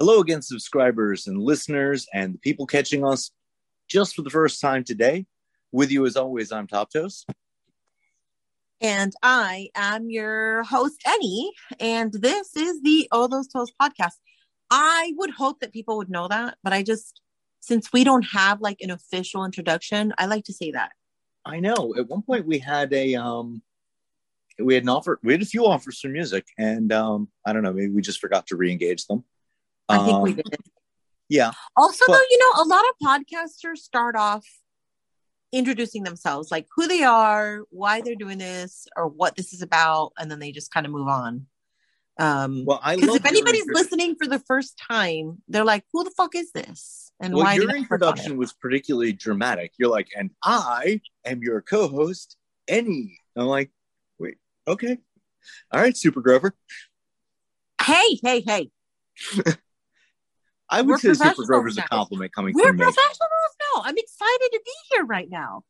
Hello again, subscribers and listeners, and the people catching us just for the first time today. With you, as always, I'm Top Toes. And I am your host, Annie, and this is the All Those Toes podcast. I would hope that people would know that, but I just, since we don't have like an official introduction, I like to say that. I know. At one point, we had a um, we had an offer. We had a few offers for music, and um, I don't know. Maybe we just forgot to re-engage them. I think we Um, did. Yeah, Also, but- though, you know, a lot of podcasters start off introducing themselves, like who they are, why they're doing this, or what this is about, and then they just kind of move on. Um, well, I because if anybody's listening for the first time, they're like, "Who the fuck is this?" And well, why your did I click on introduction was particularly dramatic. You're like, and I am your co-host, Any." I'm like, okay, all right, Super Grover. Hey, hey, hey! I would We're say Super Grover's a compliment coming We're from me. professionals now. I'm excited to be here right now.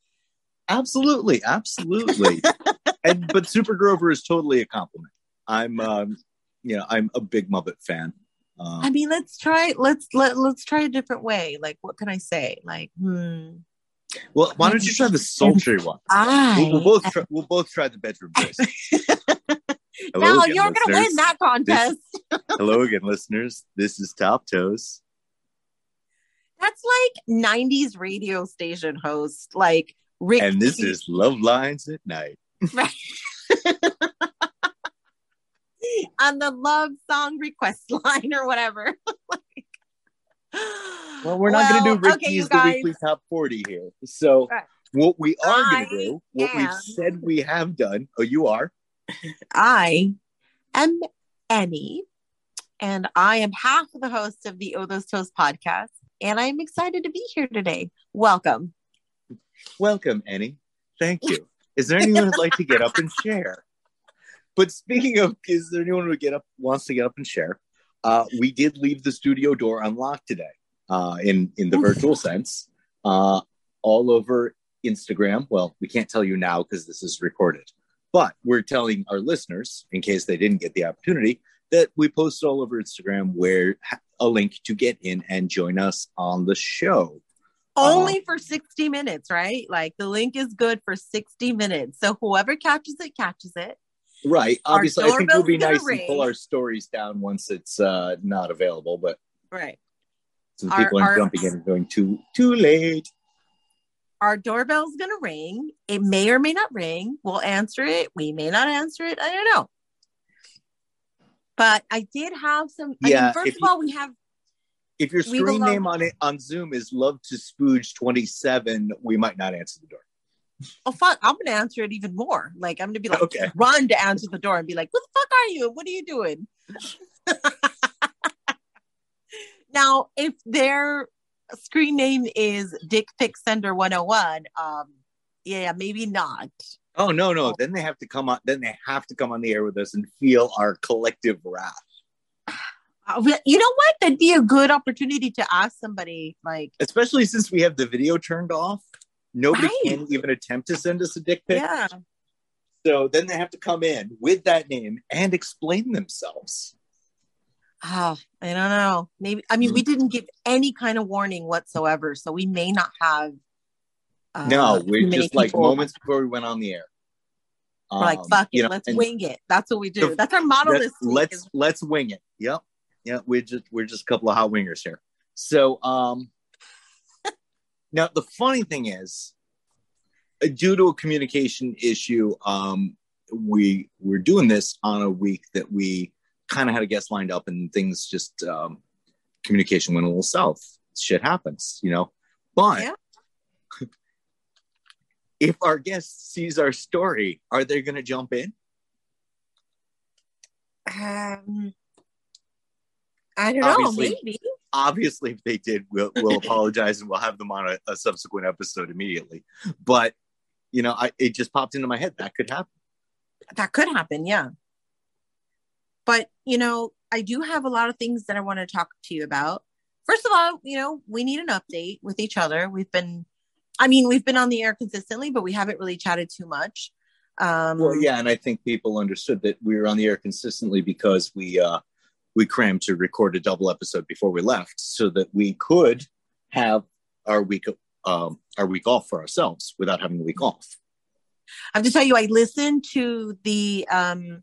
Absolutely, absolutely. and but Super Grover is totally a compliment. I'm, um, you know, I'm a big Muppet fan. Um, I mean, let's try. Let's let let's try a different way. Like, what can I say? Like, hmm. Well, why don't you try the sultry one? I. We'll, we'll both try, we'll both try the bedroom voice. Hello no, again, you're gonna win that contest. Hello again, listeners. This is Top Toes. That's like '90s radio station host, like Rick. and this is Love Lines at Night. on the love song request line or whatever. Well, we're not going to do Well, okay, Ricky's the weekly top forty here. So Right. what we are going to do, what am- we've said we have done. Oh, you are. I am Annie, and I am half the host of the Oh Those Toast podcast, and I'm excited to be here today. Welcome. Welcome, Annie. Thank you. Is there anyone who'd like to get up and share? But speaking of, is there anyone who get up wants to get up and share? Uh, we did leave the studio door unlocked today, uh, in in the virtual sense, uh, all over Instagram. Well, we can't tell you now because this is recorded, but we're telling our listeners, in case they didn't get the opportunity, that we posted all over Instagram where a link to get in and join us on the show. Only for 60 minutes, right? Like the link is good for 60 minutes. So whoever catches it, catches it. Right. Obviously, I think we'll be nice gonna and pull our stories down once it's uh, not available, but Right. so Our- people aren't our- jumping in and going too too late. Our doorbell's going to ring. It may or may not ring. We'll answer it. We may not answer it. I don't know. But I did have some. I Yeah, mean, first of you- all, we have If your screen love- name on it on Zoom is Love to Spooge twenty seven, we might not answer the door. Oh fuck! I'm gonna answer it even more. Like I'm gonna be like, Okay. run to answer the door and be like, "What the fuck are you? What are you doing?" now, if their screen name is Dick Pic Sender 101, um, yeah, maybe not. Oh no, no. Then they have to come on. Then they have to come on the air with us and feel our collective wrath. Uh, you know what? That'd be a good opportunity to ask somebody, like, Especially since we have the video turned off. Nobody Right. can even attempt to send us a dick pic. yeah, So then they have to come in with that name and explain themselves. oh, I don't know. Maybe I mean we didn't give any kind of warning whatsoever, so we may not have. Uh, No, we're just like moments before we went on the air. We're like, Um, fuck it, know, let's wing it. That's what we do. The- That's our model let's- this week. Let's is- let's wing it. Yep. Yeah, we're just we're just a couple of hot wingers here. So um now the funny thing is uh, due to a communication issue, um we we're doing this on a week that we kind of had a guest lined up and things just um communication went a little south. Shit happens, you know. But Yeah. if our guest sees our story, are they going to jump in? Um, I don't know. Maybe. Obviously if they did we'll, we'll apologize and we'll have them on a, a subsequent episode immediately but you know I, it just popped into my head that could happen That could happen. Yeah. But you know, I do have a lot of things that I want to talk to you about. First of all, you know, we need an update with each other. We've been, I mean, we've been on the air consistently, but we haven't really chatted too much. Um, Well, yeah, and I think people understood that we were on the air consistently because we uh, we crammed to record a double episode before we left, so that we could have our week um, our week off for ourselves without having a week off. I have to tell you, I listened to the um,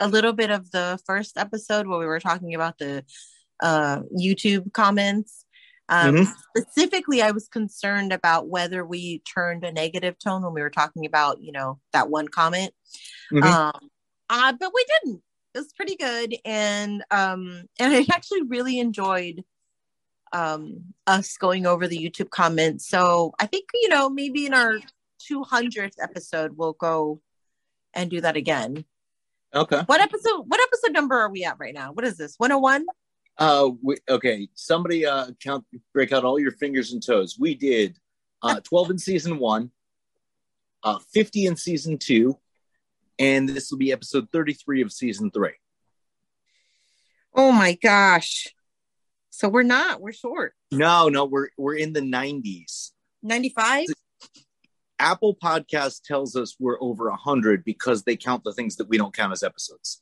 a little bit of the first episode where we were talking about the uh, YouTube comments. Um, Mhm. Specifically, I was concerned about whether we turned a negative tone when we were talking about, you know, that one comment. Mhm. Um, uh, but we didn't. It was pretty good, and um, and I actually really enjoyed um us going over the YouTube comments. So I think you know maybe in our 200th episode we'll go and do that again. Okay. What episode? What episode number are we at right now? What is this? 101? Uh, we, okay. Somebody uh, count, break out all your fingers and toes. We did uh, twelve in season one, uh, fifty in season two, and this will be episode thirty-three of season three. Oh my gosh! So we're not. We're short. No, no, we're we're in the nineties. 95. Apple Podcast tells us we're over 100 because they count the things that we don't count as episodes.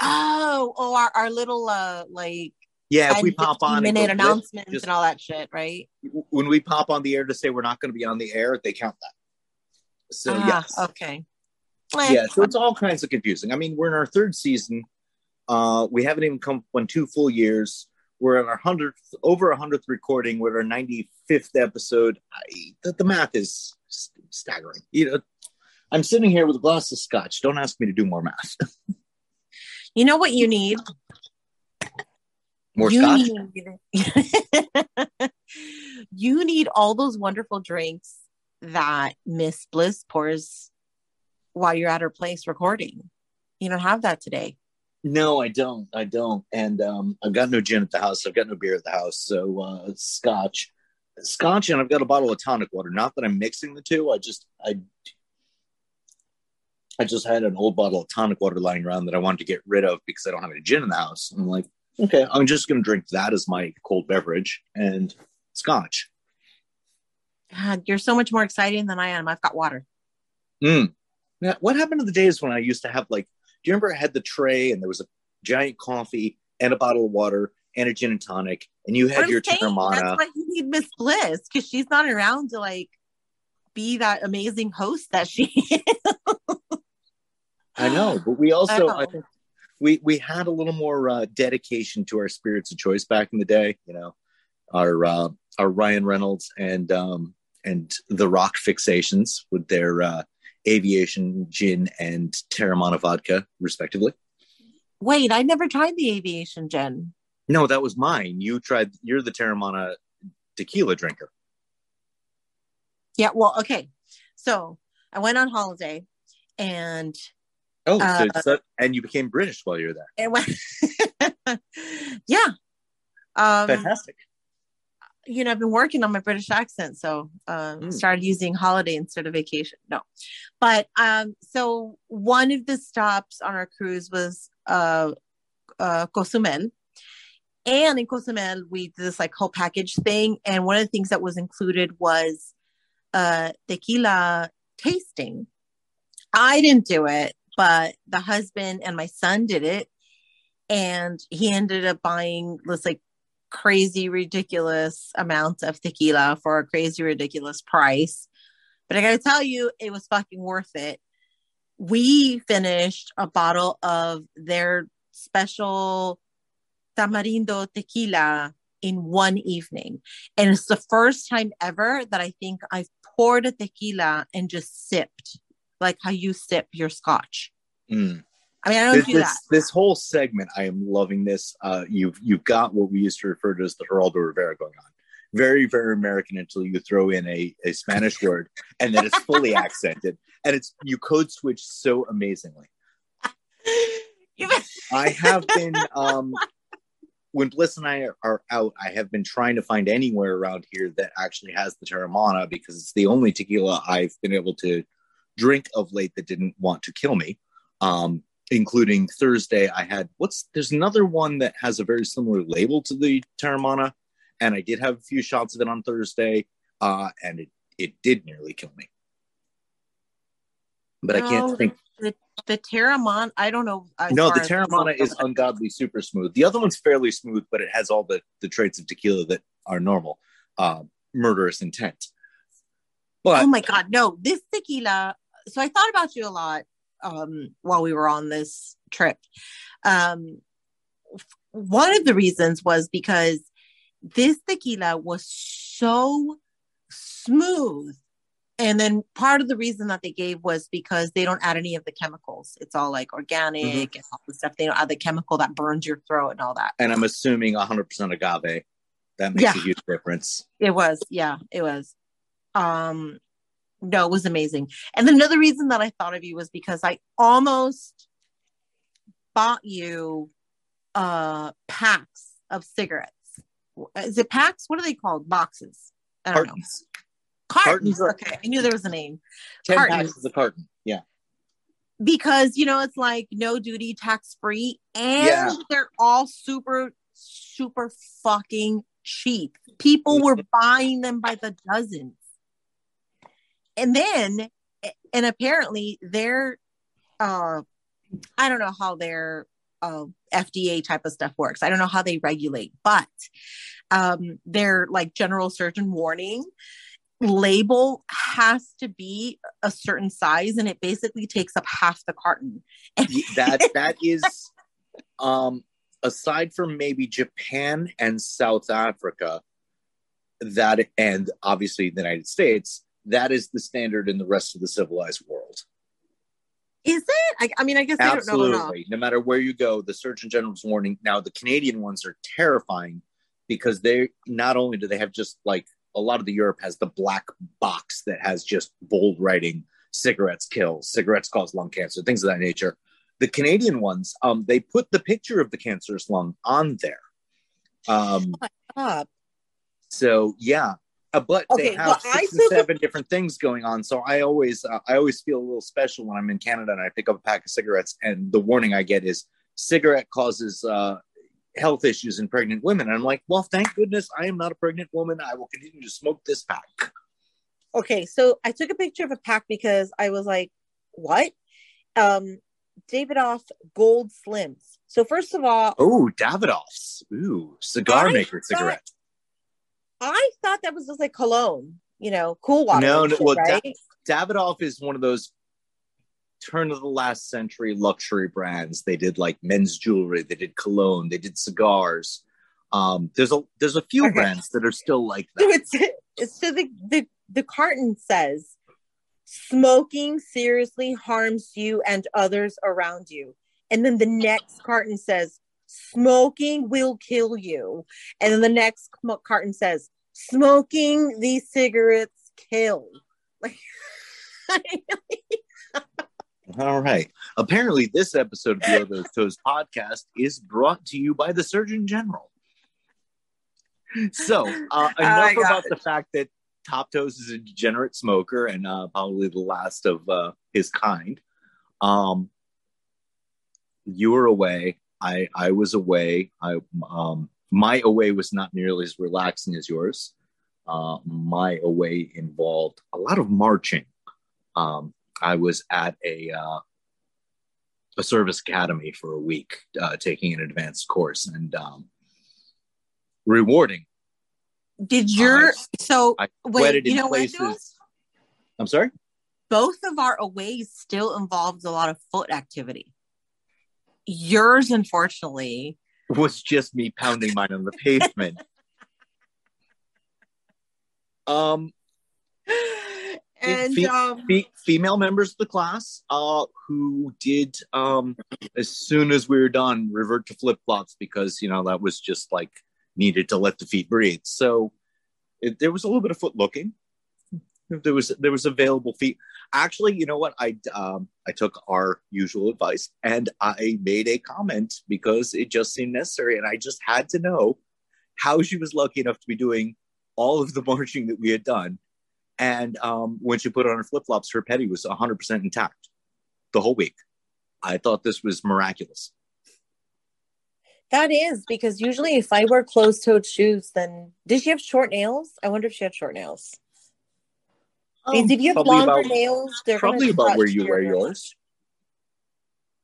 Oh, oh, our, our little uh like Yeah, if we pop on minute announcements just- and all that shit, right? when we pop on the air to say we're not going to be on the air, they count that. So Ah, yes, Okay. Eh, yeah. So it's all kinds of confusing. I mean, we're in our third season. Uh, we haven't even come on two full years. We're at our hundredth, over a hundredth recording. We're at our ninety fifth episode. I, the, the math is st- staggering. You know, I'm sitting here with a glass of scotch. Don't ask me to do more math. You know what you need? more you scotch. Need, you need all those wonderful drinks that Miss Bliss pours while you're at her place recording. You don't have that today. No, I don't. I don't. And um, I've got no gin at the house. I've got no beer at the house. So uh, scotch, scotch, and I've got a bottle of tonic water. Not that I'm mixing the two. I just I I just had an old bottle of tonic water lying around that I wanted to get rid of because I don't have any gin in the house. I'm like, okay, I'm just going to drink that as my cold beverage and scotch. God, you're so much more exciting than I am. I've got water. Mm. Yeah, what happened to the days when I used to have like? Do you remember I had the tray and there was a giant coffee and a bottle of water and a gin and tonic, and you had I'm your saying, Teremana. That's why you need Miss Bliss because she's not around to like be that amazing host that she is. I know, but we also I I think we we had a little more uh, dedication to our spirits of choice back in the day. You know, our uh, our Ryan Reynolds and um, and the Rock fixations with their uh, aviation gin and Teremana vodka, respectively. Wait, I never tried the aviation gin. No, that was mine. You tried. You're the Teremana tequila drinker. Yeah, well, okay. So I went on holiday and Oh, Uh, so, and you became British while you were there. it went yeah. Um Fantastic. You know, I've been working on my British accent, so um, Mm. started using holiday instead of vacation. No, but um, so one of the stops on our cruise was uh, uh, Cozumel, and in Cozumel we did this like whole package thing, and one of the things that was included was uh, tequila tasting. I didn't do it, but the husband and my son did it, and he ended up buying this like crazy ridiculous amounts of tequila for a crazy ridiculous price. But i gotta tell you it was fucking worth it. We finished a bottle of their special tamarindo tequila in one evening. And it's the first time ever that i think i've poured a tequila and just sipped like how you sip your scotch. Mm. I mean i don't This, do this, that this whole segment, I am loving this. Uh, you've you've got what we used to refer to as the Geraldo Rivera going on. Very, very American until you throw in a, a Spanish word and then it's fully accented. And it's you code switch so amazingly. I have been um when Bliss and I are, are out, I have been trying to find anywhere around here that actually has the Teremana because it's the only tequila I've been able to drink of late that didn't want to kill me. Um, including Thursday, I had what's there's another one that has a very similar label to the Teremana, and I did have a few shots of it on Thursday, uh, and it it did nearly kill me. but I can't think. The, the Teremana, I don't know. No, the Teremana is ungodly super smooth. The other one's fairly smooth, but it has all the the traits of tequila that are normal. Uh, murderous intent. But oh my god no this tequila so i thought about you a lot um while we were on this trip um one of the reasons was because this tequila was so smooth and then part of the reason that they gave was because they don't add any of the chemicals it's all like organic Mm-hmm. and all the stuff they don't add the chemical that burns your throat and all that and I'm assuming 100% agave. That makes Yeah. a huge difference. It was, yeah, it was. Um, no, it was amazing. And another reason that I thought of you was because I almost bought you uh packs of cigarettes. Is it packs? What are they called? Boxes. I don't know. Cartons. Cartons. Cartons are- Okay, I knew there was a name. 10 Cartons. packs is a carton. Yeah. because you know it's like no duty tax free and Yeah. they're all super super fucking cheap people were buying them by the dozens and then and apparently they're uh i don't know how their uh fda type of stuff works. I don't know how they regulate but um their like general surgeon warning label has to be a certain size and it basically takes up half the carton. That that is um aside from maybe Japan and South Africa that and obviously the United States that is the standard in the rest of the civilized world. Is it? I, I mean i guess i don't know absolutely. No matter where you go the surgeon general's warning. Now the canadian ones are terrifying because they not only do they have just like a lot of the europe has the black box that has just bold writing cigarettes kill cigarettes cause lung cancer things of that nature. The canadian ones um, they put the picture of the cancerous lung on there. Um, Uh, so yeah but they have well, six and seven different things going on. So I always, uh, I always feel a little special when I'm in Canada and I pick up a pack of cigarettes, and the warning I get is cigarette causes uh, health issues in pregnant women. And I'm like, well, thank goodness I am not a pregnant woman. I will continue to smoke this pack. okay so i took a picture of a pack because i was like what um davidoff gold slims so first of all Oh, Davidoff's, ooh, cigar I maker thought- cigarette. I thought that was just like cologne you know cool water No, no, shit, well, right? Davidoff is one of those turn of the last century luxury brands. They did like men's jewelry, they did cologne, they did cigars. Um, there's a there's a few Okay. brands that are still like So that. it's so the, the the carton says smoking seriously harms you and others around you. And then the next carton says smoking will kill you. And then the next carton says smoking these cigarettes kill. Like All right. Apparently, this episode of the Other Toes podcast is brought to you by the Surgeon General. So, uh, enough got about the fact that Top Toes is a degenerate smoker and uh, probably the last of uh, his kind. Um, you were away. I I was away. I um, my away was not nearly as relaxing as yours. Uh, my away involved a lot of marching. Um, I was at a uh, a service academy for a week, uh, taking an advanced course, and um, rewarding. did your I- so I wait, you know what places. though? I'm sorry. both of our aways still involved a lot of foot activity. Yours, unfortunately, was just me pounding mine on the pavement. Um, and fe- um, fe- female members of the class, uh, who did, um, as soon as we were done, revert to flip flops because you know that was just like needed to let the feet breathe. So it, there was a little bit of foot looking. There was there was available feet. Actually, you know what? I um, I took our usual advice and I made a comment because it just seemed necessary, and I just had to know how she was lucky enough to be doing all of the marching that we had done. And um, when she put on her flip flops, her petty was 100% intact the whole week. I thought this was miraculous. that is because usually if I wear closed toed shoes, then did she have short nails? I wonder if she had short nails. Because if you have longer about, nails, they're probably gonna about where you your- wear yours.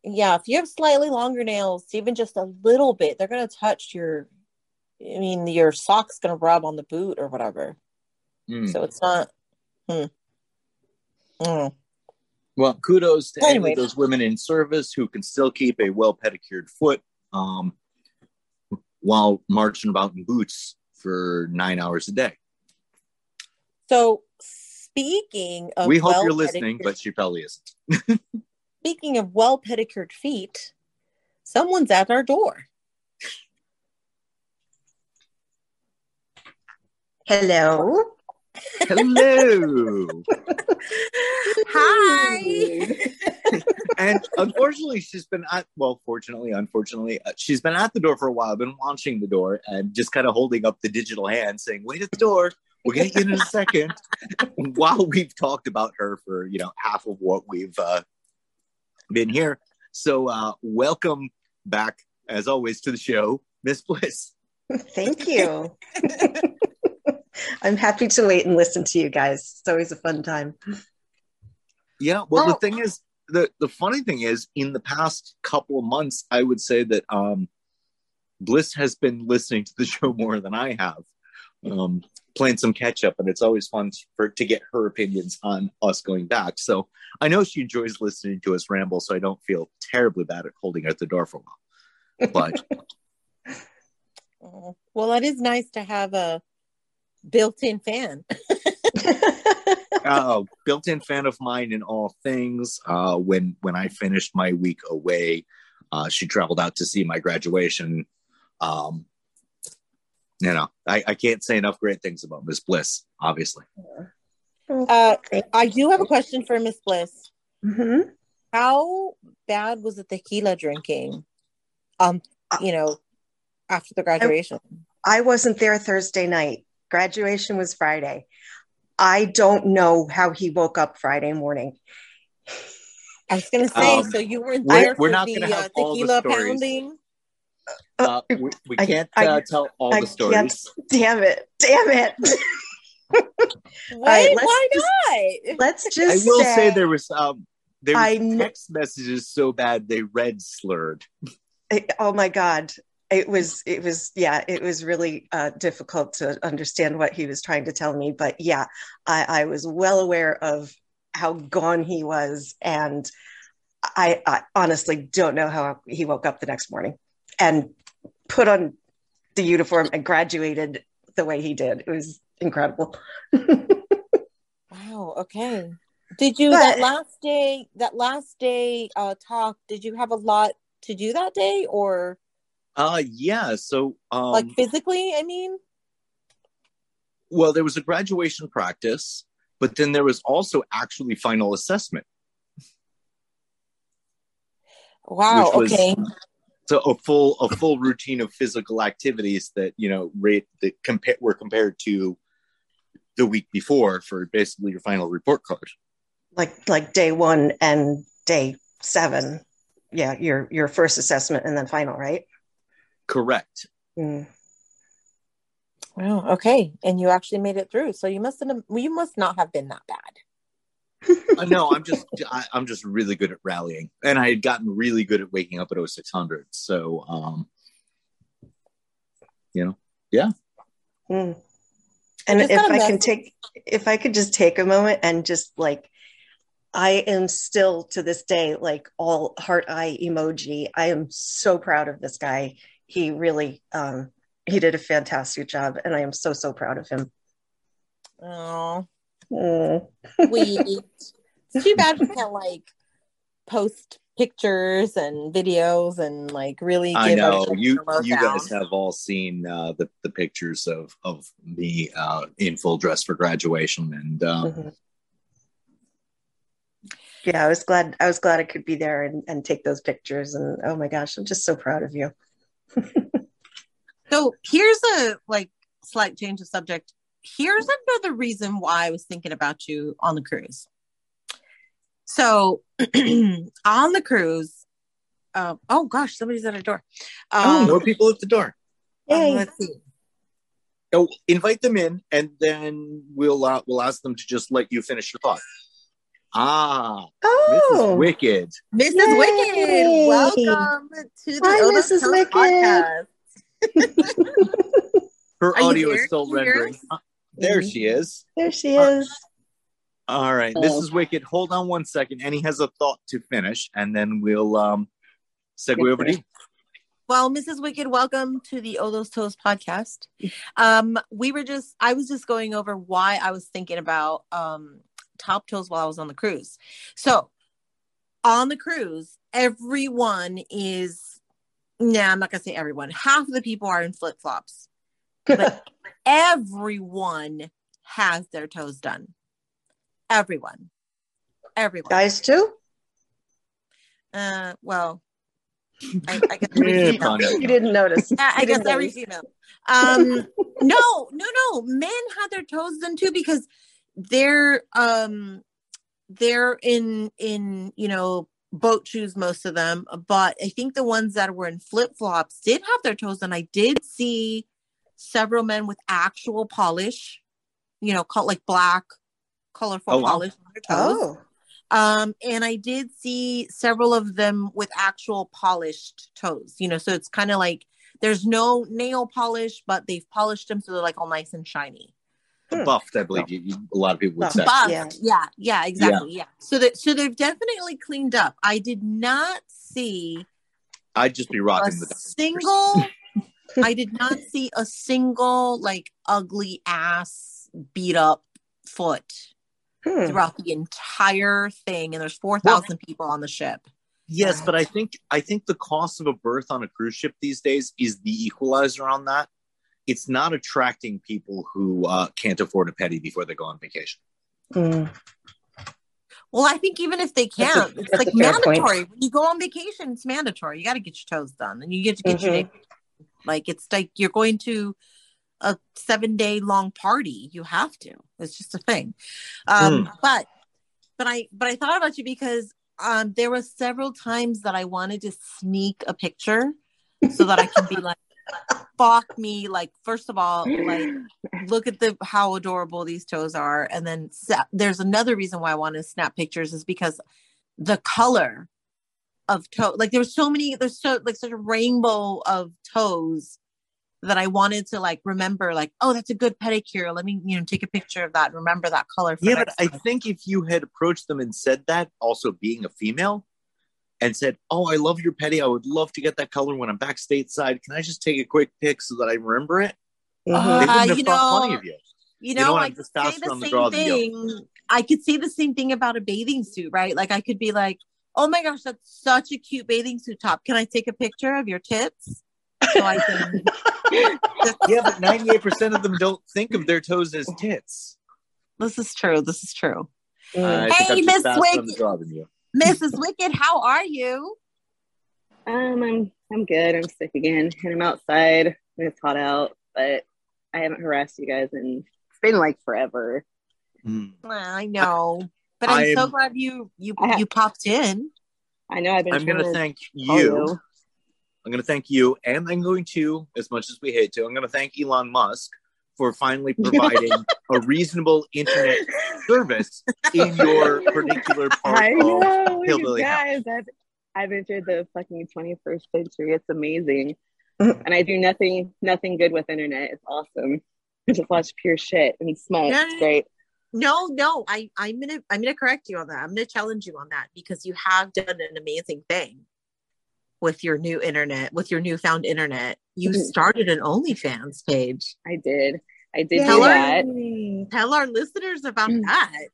Yeah, if you have slightly longer nails, even just a little bit, they're gonna touch your. I mean, your sock's gonna rub on the boot or whatever. Mm. So it's not. Hmm. Mm. Well, kudos to any Anyway. of those women in service who can still keep a well pedicured foot um, while marching about in boots for nine hours a day. So speaking of, we hope well you're listening, pedicured- but she probably isn't. speaking of well pedicured feet, someone's at our door. Hello. Hello. Hi. and unfortunately, she's been at, well, fortunately, unfortunately, uh, she's been at the door for a while, been watching the door and just kind of holding up the digital hand saying, wait at the door. To get in a second. While we've talked about her for, you know, half of what we've uh, been here. So, uh, welcome back, as always, to the show, Miss Bliss. Thank you. I'm happy to wait and listen to you guys. It's always a fun time. Yeah. Well, the Oh. thing is, the the funny thing is, in the past couple of months, I would say that um, Bliss has been listening to the show more than I have, um, playing some catch up, and it's always fun for to get her opinions on us going back. So I know she enjoys listening to us ramble, so I don't feel terribly bad at holding her at the door for a while. But Oh, Well, it is nice to have a built-in fan. uh, built-in fan of mine in all things. Uh, when when I finished my week away, uh, she traveled out to see my graduation. Um, you know, I, I can't say enough great things about Miss Bliss. Obviously, Uh, I do have a question for Miss Bliss. Mhm. How bad was the tequila drinking? Um, you know, after the graduation. I wasn't there Thursday night. Graduation was Friday. I don't know how he woke up Friday morning. I was gonna say, Um, so you weren't we're- there we're not the gonna uh, have all the tequila stories. pounding. Uh, we, we I- can't I- uh, tell all I the can't- stories. Damn it. Damn it. Wait, right, why just- not? Let's just. I will say, say there was um, there I was kn- text messages so bad they read slurred. I- oh my god it was it was yeah it was really uh, difficult to understand what he was trying to tell me but yeah I, I was well aware of how gone he was and I, I honestly don't know how he woke up the next morning and put on the uniform and graduated the way he did it was incredible Wow. Okay. Did you But- that last day? That last day uh, talk. Did you have a lot to do that day, or Uh, yeah. So um, like physically? I mean, Well, there was a graduation practice, but then there was also actually final assessment. wow. Which was- okay. So a full a full routine of physical activities that you know rate that compare were compared to the week before for basically your final report card. like like day one and day seven yeah your your first assessment and then final right Correct. Mm. Wow. Okay. And you actually made it through. So you must have. You must not have been that bad. Uh, no, I'm just I, I'm just really good at rallying, and I had gotten really good at waking up at 0600. So, um, you know, Mm. And just if I a I can take, if I could just take a moment and just like, I am still to this day like all heart eye emoji. I am so proud of this guy. He really, um, he did a fantastic job, and I am so so proud of him. Oh, Mm. sweet. it's too bad we can't like post pictures and videos and like really. I give know everyone you the you guys have all seen uh, the the pictures of of me uh, in full dress for graduation, and uh, Mhm. Yeah, I was glad. I was glad I could be there and, and take those pictures. And oh my gosh, I'm just so proud of you. So here's a like slight change of subject. Here's another reason why I was thinking about you on the cruise. So on the cruise, uh, oh gosh, somebody's at our door. oh, Um, more people at the door. um, let's see. Oh, invite them in, and then we'll uh, we'll ask them to just let you finish your thought. Ah, oh. Mrs. Wicked. Mrs. Yay! Wicked, welcome to the Hi, Odo Mrs. Wicked. podcast. Her Are audio is still Can you rendering. Us? There she is. there she Uh, is. All right, This is Wicked. Hold on one second. Annie has a thought to finish, and then we'll um segue over to you. Well, Mrs. Wicked, welcome to the Odo's Toes podcast. Um, we were just, I was just going over why I was thinking about um, top toes while I was on the cruise. So, on the cruise, everyone is, nah, I'm not gonna say everyone. Half of the people are in flip flops. But- Everyone has their toes done. Everyone, everyone. Guys, too? Uh, well, I, I guess every female. You didn't notice. I, I guess didn't every notice. female. Um, no, no, no. Men had their toes done too because they're um they're in in you know boat shoes most of them but i think the ones that were in flip-flops did have their toes done i did see several men with actual polish you know called like black colorful Oh, wow. polish on their toes Oh, um, and I did see several of them with actual polished toes, you know, so it's kind of like there's no nail polish, but they've polished them so they're like all nice and shiny. Hmm. Buffed, I believe you, you- a lot of people would Buffed. say. Buffed. Yeah. Yeah. yeah, exactly. Yeah. So that so they've definitely cleaned up. I did not see I'd just be a rocking the single I did not see a single like ugly ass beat up foot hmm. throughout the entire thing. And there's 4,000 people on the ship. Yes, but I think I think the cost of a berth on a cruise ship these days is the equalizer on that. It's not attracting people who uh, can't afford a petty before they go on vacation. Hmm. Well, I think even if they can't, it's like fair point. mandatory. When you go on vacation, it's mandatory. You got to get your toes done, and you get to get your Mhm. day. Like it's like you're going to a seven day long party. You have to. It's just a thing. Um, But but I but I thought about you because um, there were several times that I wanted to sneak a picture so that I can be like, fuck me. Like first of all, like look at the how adorable these toes are and then sa- there's another reason why i want to snap pictures is because the color of toe like there's so many there's so like such a rainbow of toes that i wanted to like remember like oh that's a good pedicure let me you know take a picture of that and remember that color for Yeah, but next I think if you had approached them and said that, also being a female, and said, "Oh, I love your petty. I would love to get that color when I'm back stateside. Can I just take a quick pic so that I remember it?" Mhm. They Uh, wouldn't have you thought know, funny of you. you You know, know? I could say the the same draw than you. thing. I could say the same thing about a bathing suit, right? Like I could be like, "Oh my gosh, that's such a cute bathing suit top. Can I take a picture of your tits?" So I can. Yeah, but 98% of them don't think of their toes as tits. this is true. This is true. I think Hey, Miss faster Wick. on the draw than you. Mrs. Wicked, how are you? Um, I'm I'm good. I'm sick again, and I'm outside. and It's hot out, but I haven't harassed you guys in it's been like forever. Hmm. Well, I know, but I'm, so I'm- glad you you I ha- you popped in. I know I've been. I'm going trying to to thank call you. I'm going to thank you, and I'm going to, as much as we hate to, I'm going to thank Elon Musk for finally providing a reasonable internet service in your particular part I know, you Hillbilly House. guys. I've, I've entered the fucking 21st century. It's amazing, and I do nothing nothing good with internet. It's awesome. I just watch pure shit and smut. Yeah. It's great. No, no, I I'm gonna I'm gonna correct you on that. I'm gonna challenge you on that because you have done an amazing thing with your new internet, with your newfound internet. You Mhm. started an OnlyFans page. I did. I did Tell that. Tell our listeners about Mm. that.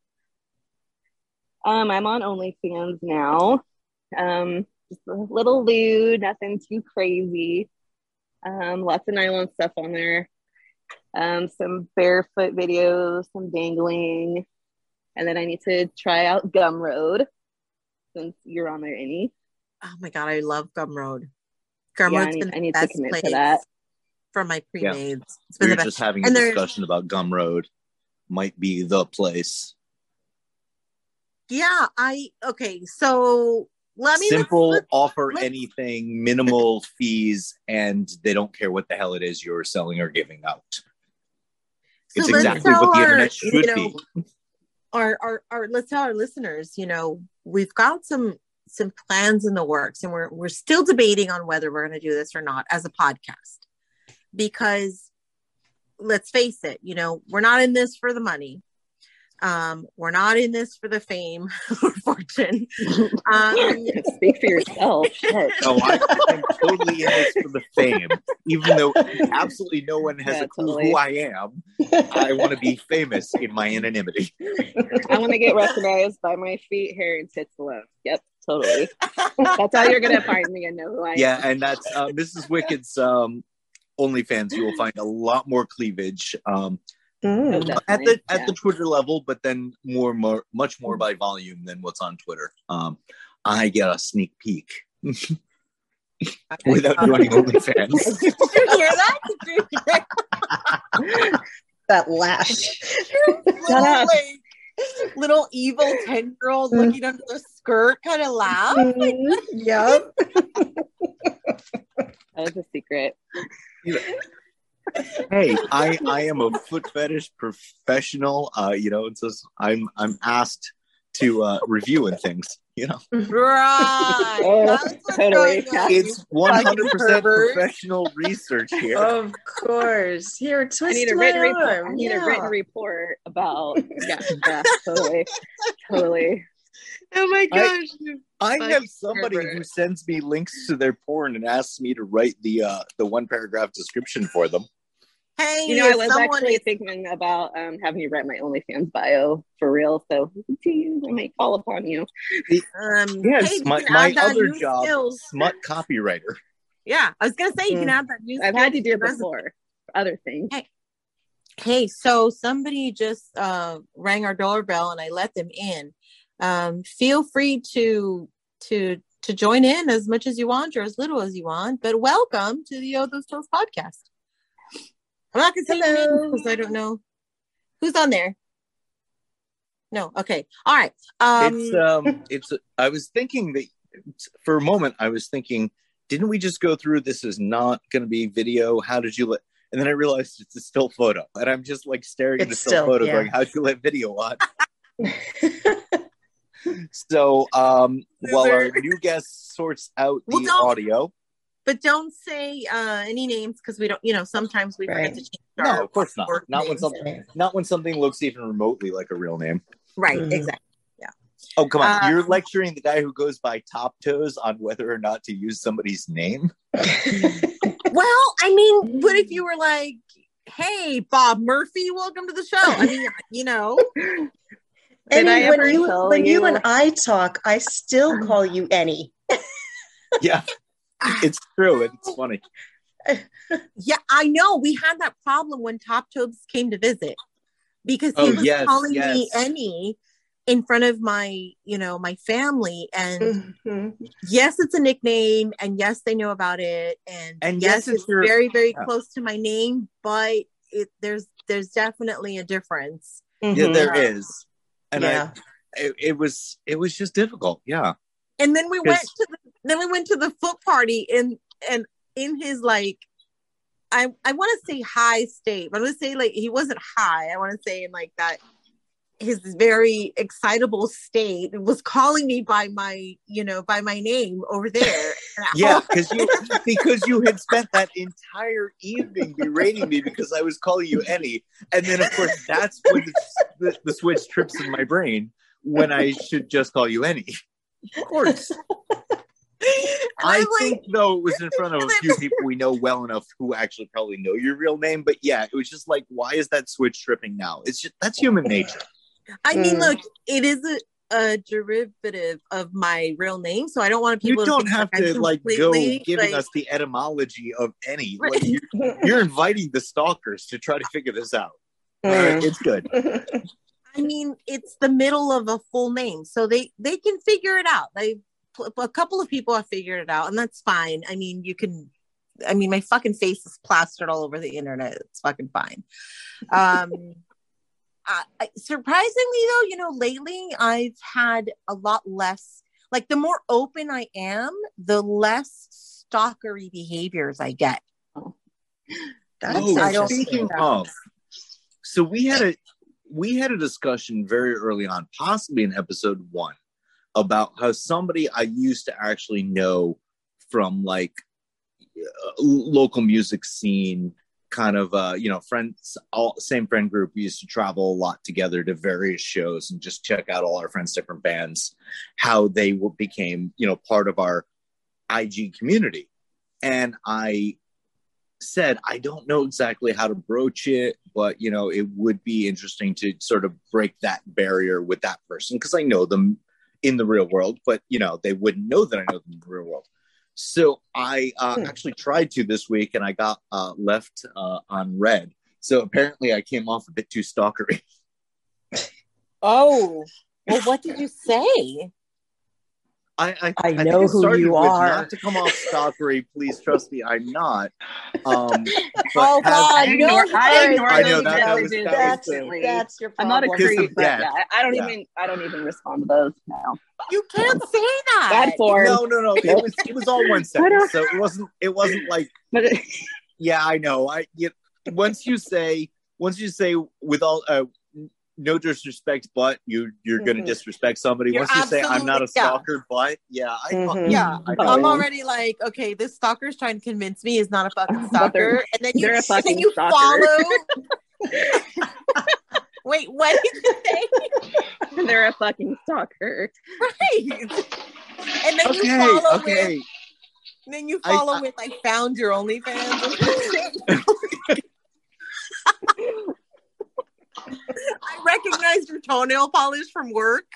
Um, I'm on OnlyFans now. Um, just a little lewd, nothing too crazy. Um, lots of nylon stuff on there. Um, some barefoot videos, some dangling, and then I need to try out Gumroad since you're on there, Any. Oh my god, I love Gumroad. Yeah, I Gumroad's need- been I the need to best commit to place that. for my Yeah. pre-mades. It's We been were the best. just having a And there's- discussion about Gumroad might be the place. Yeah, I okay. So let me Simple, let's- offer let's- anything, minimal fees, and they don't care what the hell it is you're selling or giving out. So It's exactly what the our, internet you should know, be. our, our our let's tell our listeners you know we've got some some plans in the works and we're we're still debating on whether we're going to do this or not as a podcast because let's face it you know we're not in this for the money um we're not in this for the fame or fortune um Speak for yourself. Shit. No, I, I'm totally in this for the fame, even though absolutely no one has Yeah, a clue totally. who I am. I want to be famous in my anonymity. I want to get recognized by my feet, hair, and tits alone. Yep, totally. That's how you're gonna find me and know who I am. Yeah, and that's uh, Mrs. Wicked's um, OnlyFans. You will find a lot more cleavage um, Mm. at the Definitely, at the Twitter level, but then more, more, much more by volume than what's on Twitter. Um, I get a sneak peek without joining OnlyFans. did you hear that did you hear That lash. little, like, little evil 10 year old looking under the skirt kind of laugh Mhm. Yep. That was a secret. Hey, I I am a foot fetish professional. Uh, you know, it's just I'm I'm asked to uh, review and things. You know, right Oh, totally. it's 100 percent professional research here. Of course. Here, twist I need a my written report. I arm. need a written report about yeah, yeah, totally, totally. oh my gosh I Fuck have somebody pervert. who sends me links to their porn and asks me to write the uh, the one paragraph description for them. Hey You know, I was actually is- thinking about um, having you write my OnlyFans bio for real. So geez, I might call upon you. um Yes, hey, my, my other job, skill. smut copywriter. yeah i was gonna say you can Mm. add that new I've had to do it to your resume. before. for Other things. hey so somebody just uh rang our doorbell and i let them in um feel free to to to join in as much as you want or as little as you want but welcome to the oh those toast podcast i'm not gonna say your Hello. because i don't know who's on there no okay all right um it's um, it's. I was thinking that for a moment, I was thinking, didn't we just go through this is not going to be video? How did you let? And then I realized it's a still photo, and I'm just like staring at the still, still, photo, yeah. going, "How'd you let video on?" So um, while our new guest sorts out the Well, audio, but don't say uh any names because we don't you know sometimes we forget to change no, of course not. Not when names. something, not when something looks even remotely like a real name. right Mhm. exactly Yeah. Oh come on, Uh, you're lecturing the guy who goes by Top Toes on whether or not to use somebody's name. Well, I mean, what if you were like, "Hey, Bob Murphy, welcome to the show"? I mean, you know, Did Annie, I ever when you when you you- and I talk, I still call you Annie. Yeah, it's true. It's funny. yeah, I know. We had that problem when Top Toes came to visit because he Oh, was yes, calling me yes. Annie in front of my, you know, my family, and Mhm. yes, it's a nickname, and yes, they know about it, and, And yes, yes, it's it's your- very, very yeah. close to my name, but it there's there's definitely a difference. Yeah, Mhm. there is, and yeah. I, it, it was, it was just difficult. Yeah, And then we went to the then we went to the foot party and and in his like I I want to say high state, but I want to say like he wasn't high. I want to say in like that his very excitable state was calling me by my you know by my name over there. Yeah, because you because you had spent that entire evening berating me because I was calling you Annie, and then of course that's when the, the, the switch trips in my brain when I should just call you Annie. Of course. I like, think though it was in front of a few people we know well enough who actually probably know your real name, but yeah, it was just like, why is that switch tripping now? It's just that's human nature. I mean, Mm. look, it is a, a derivative of my real name, so I don't want people. You don't think have to like go giving like- us the etymology of any. Like, you're, you're inviting the stalkers to try to figure this out. Mm. right, it's good. I mean, it's the middle of a full name, so they they can figure it out. They a couple of people have figured it out, and that's fine. I mean, you can. I mean, my fucking face is plastered all over the internet. It's fucking fine. Um, I, I, surprisingly, though, you know, lately I've had a lot less. Like, the more open I am, the less stalkery behaviors I get. That's Oh, I don't- speaking of, so we had a we had a discussion very early on, possibly in episode one, about how somebody I used to actually know from like uh, local music scene kind of uh you know friends all same friend group we used to travel a lot together to various shows and just check out all our friends different bands how they w- became you know part of our ig community. And i said i don't know exactly how to broach it but you know it would be interesting to sort of break that barrier with that person because i know them in the real world but you know they wouldn't know that i know them in the real world so I uh, Hmm. actually tried to this week, and I got uh, left uh, on red. So apparently, I came off a bit too stalkery. Oh, well, what did you say? I I, I know it who you are. Not to come off stalkery, please trust me, I'm not. Um, but Oh, have- God, I no, ignore, I I ignore know that- that was- messages that was That's the- instantly. that's your I'm not a Because creep, but yeah, I don't Yeah. even I don't even respond to those now. You can't say that. Bad form. no, no, no. It was it was all one sentence, so it wasn't it wasn't like But it, yeah, I know. I you, once you say once you say with all uh, no disrespect, but you you're going to disrespect somebody. You're once you say I'm not a absolutely- yeah. stalker, but yeah, I Mhm. Yeah, I know. I'm already like, okay, this stalker's trying to convince me he's not a fucking stalker, and then you, they're a and then fucking you stalker. follow. Wait, what did you say? they're a fucking stalker. Right. And then you follow okay. with, and then you I- follow I- with, I found your OnlyFans. I recognized your toenail polish from work.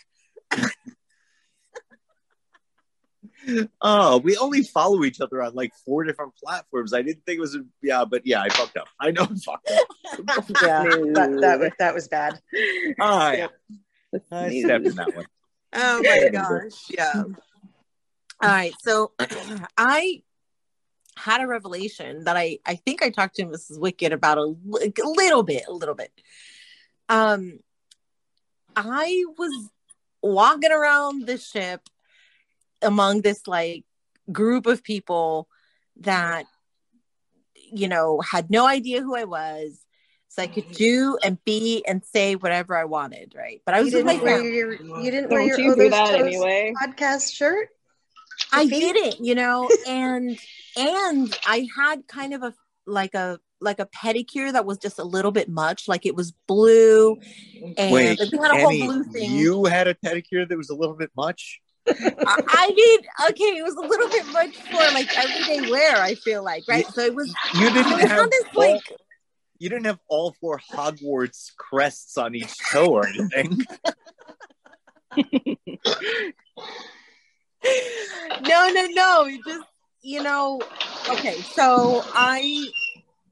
Oh, we only follow each other on like four different platforms. I didn't think it was. A, yeah, but yeah, I fucked up. I know I fucked up. Yeah, that, that was that was bad. I, Yep. I stepped in that one. Oh my gosh. Yeah. All right. So I had a revelation that I I think I talked to Mrs. Wicked about a, a little bit, a little bit. Um I was walking around the ship among this like group of people that you know had no idea who I was. So I could do and be and say whatever I wanted, right? But I was with my didn't wear family. your you didn't wear Don't your you do that Toes anyway? podcast shirt. I didn't, you know, and and I had kind of a like a like a pedicure that was just a little bit much, like it was blue, and Wait, like, we had a whole blue thing. you had a pedicure that was a little bit much. I, I mean, okay, it was a little bit much for like everyday wear. I feel like, right? So it was. You didn't was have this all, like you didn't have all four Hogwarts crests on each toe or anything. no, no, no. It just you know. Okay, so I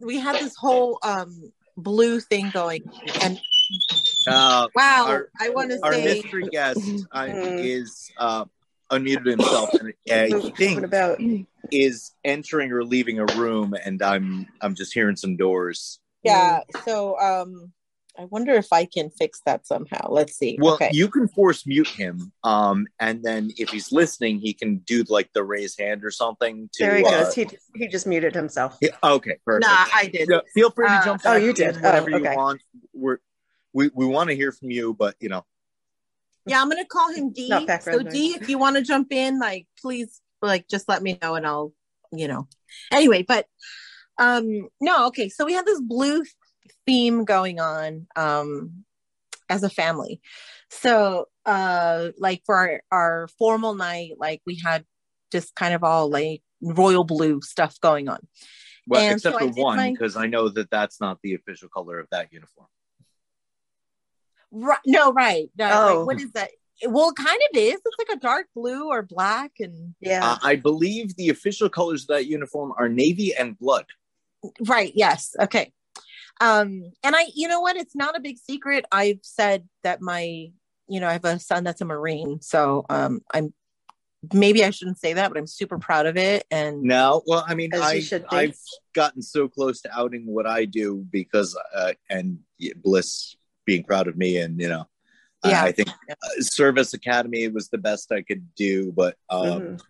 we had this whole um blue thing going, and Uh, wow, Our- I want to say. our mystery guest uh, Mm. is uh, unmuted himself and uh, What- he thinks about is entering or leaving a room, and I'm I'm just hearing some doors. Yeah. So um I wonder if I can fix that somehow. Let's see. Well, okay. you can force mute him, um, and then if he's listening, he can do like the raise hand or something. To, there he uh, goes. He he just muted himself. yeah, okay, perfect. Nah, I did. So feel free to Uh, jump. oh, you did. Whenever Oh, okay. you want. We're, we we want to hear from you, but you know, Yeah, I'm gonna call him D. Not background So noise. D, if you want to jump in, like please like just let me know and I'll, you know. Anyway, but um no, okay. So we had this blue theme going on um as a family. So uh like for our, our formal night, like we had just kind of all like royal blue stuff going on. well, And except so for did one, my- because I know that that's not the official color of that uniform. Right. No, right. No, Oh. like, what is that? Well, kind of is. It's like a dark blue or black, and Yeah. Uh, I believe the official colors of that uniform are navy and blood. right. Yes. Okay. Um, and I, you know what? It's not a big secret. I've said that my, you know, I have a son that's a Marine, so um, I'm maybe I shouldn't say that, but I'm super proud of it. And No, well, I mean, i should i've gotten so close to outing what I do because uh, and Bliss being proud of me, and you know, I- Yeah. I, think uh, Service Academy was the best I could do. But um, Mhm.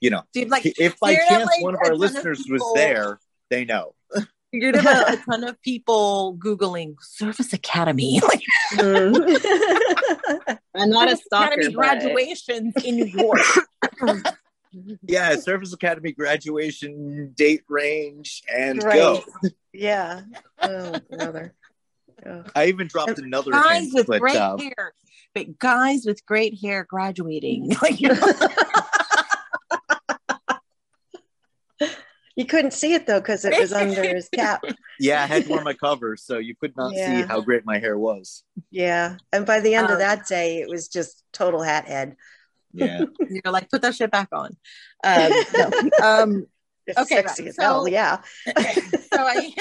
you know, dude, like, if by chance like one of our ton of listeners was there, they know. You're gonna have a, a ton of people googling Service Academy, like Mm. I'm not a Service stalker. Academy but- graduations in New York. Yeah, Service Academy graduation date range and Right. go. yeah. Oh, brother. Oh. I even dropped another guys hint, with but great uh, hair, but guys with great hair graduating. Like, you couldn't see it though because it was under his cap. yeah, I had to wear my cover, so you could not Yeah. see how great my hair was. Yeah. And by the end Um, of that day, it was just total hat head. Yeah, you're like, put that shit back on. Um, no. um, It's Okay, sexy right. as hell. Yeah. so I.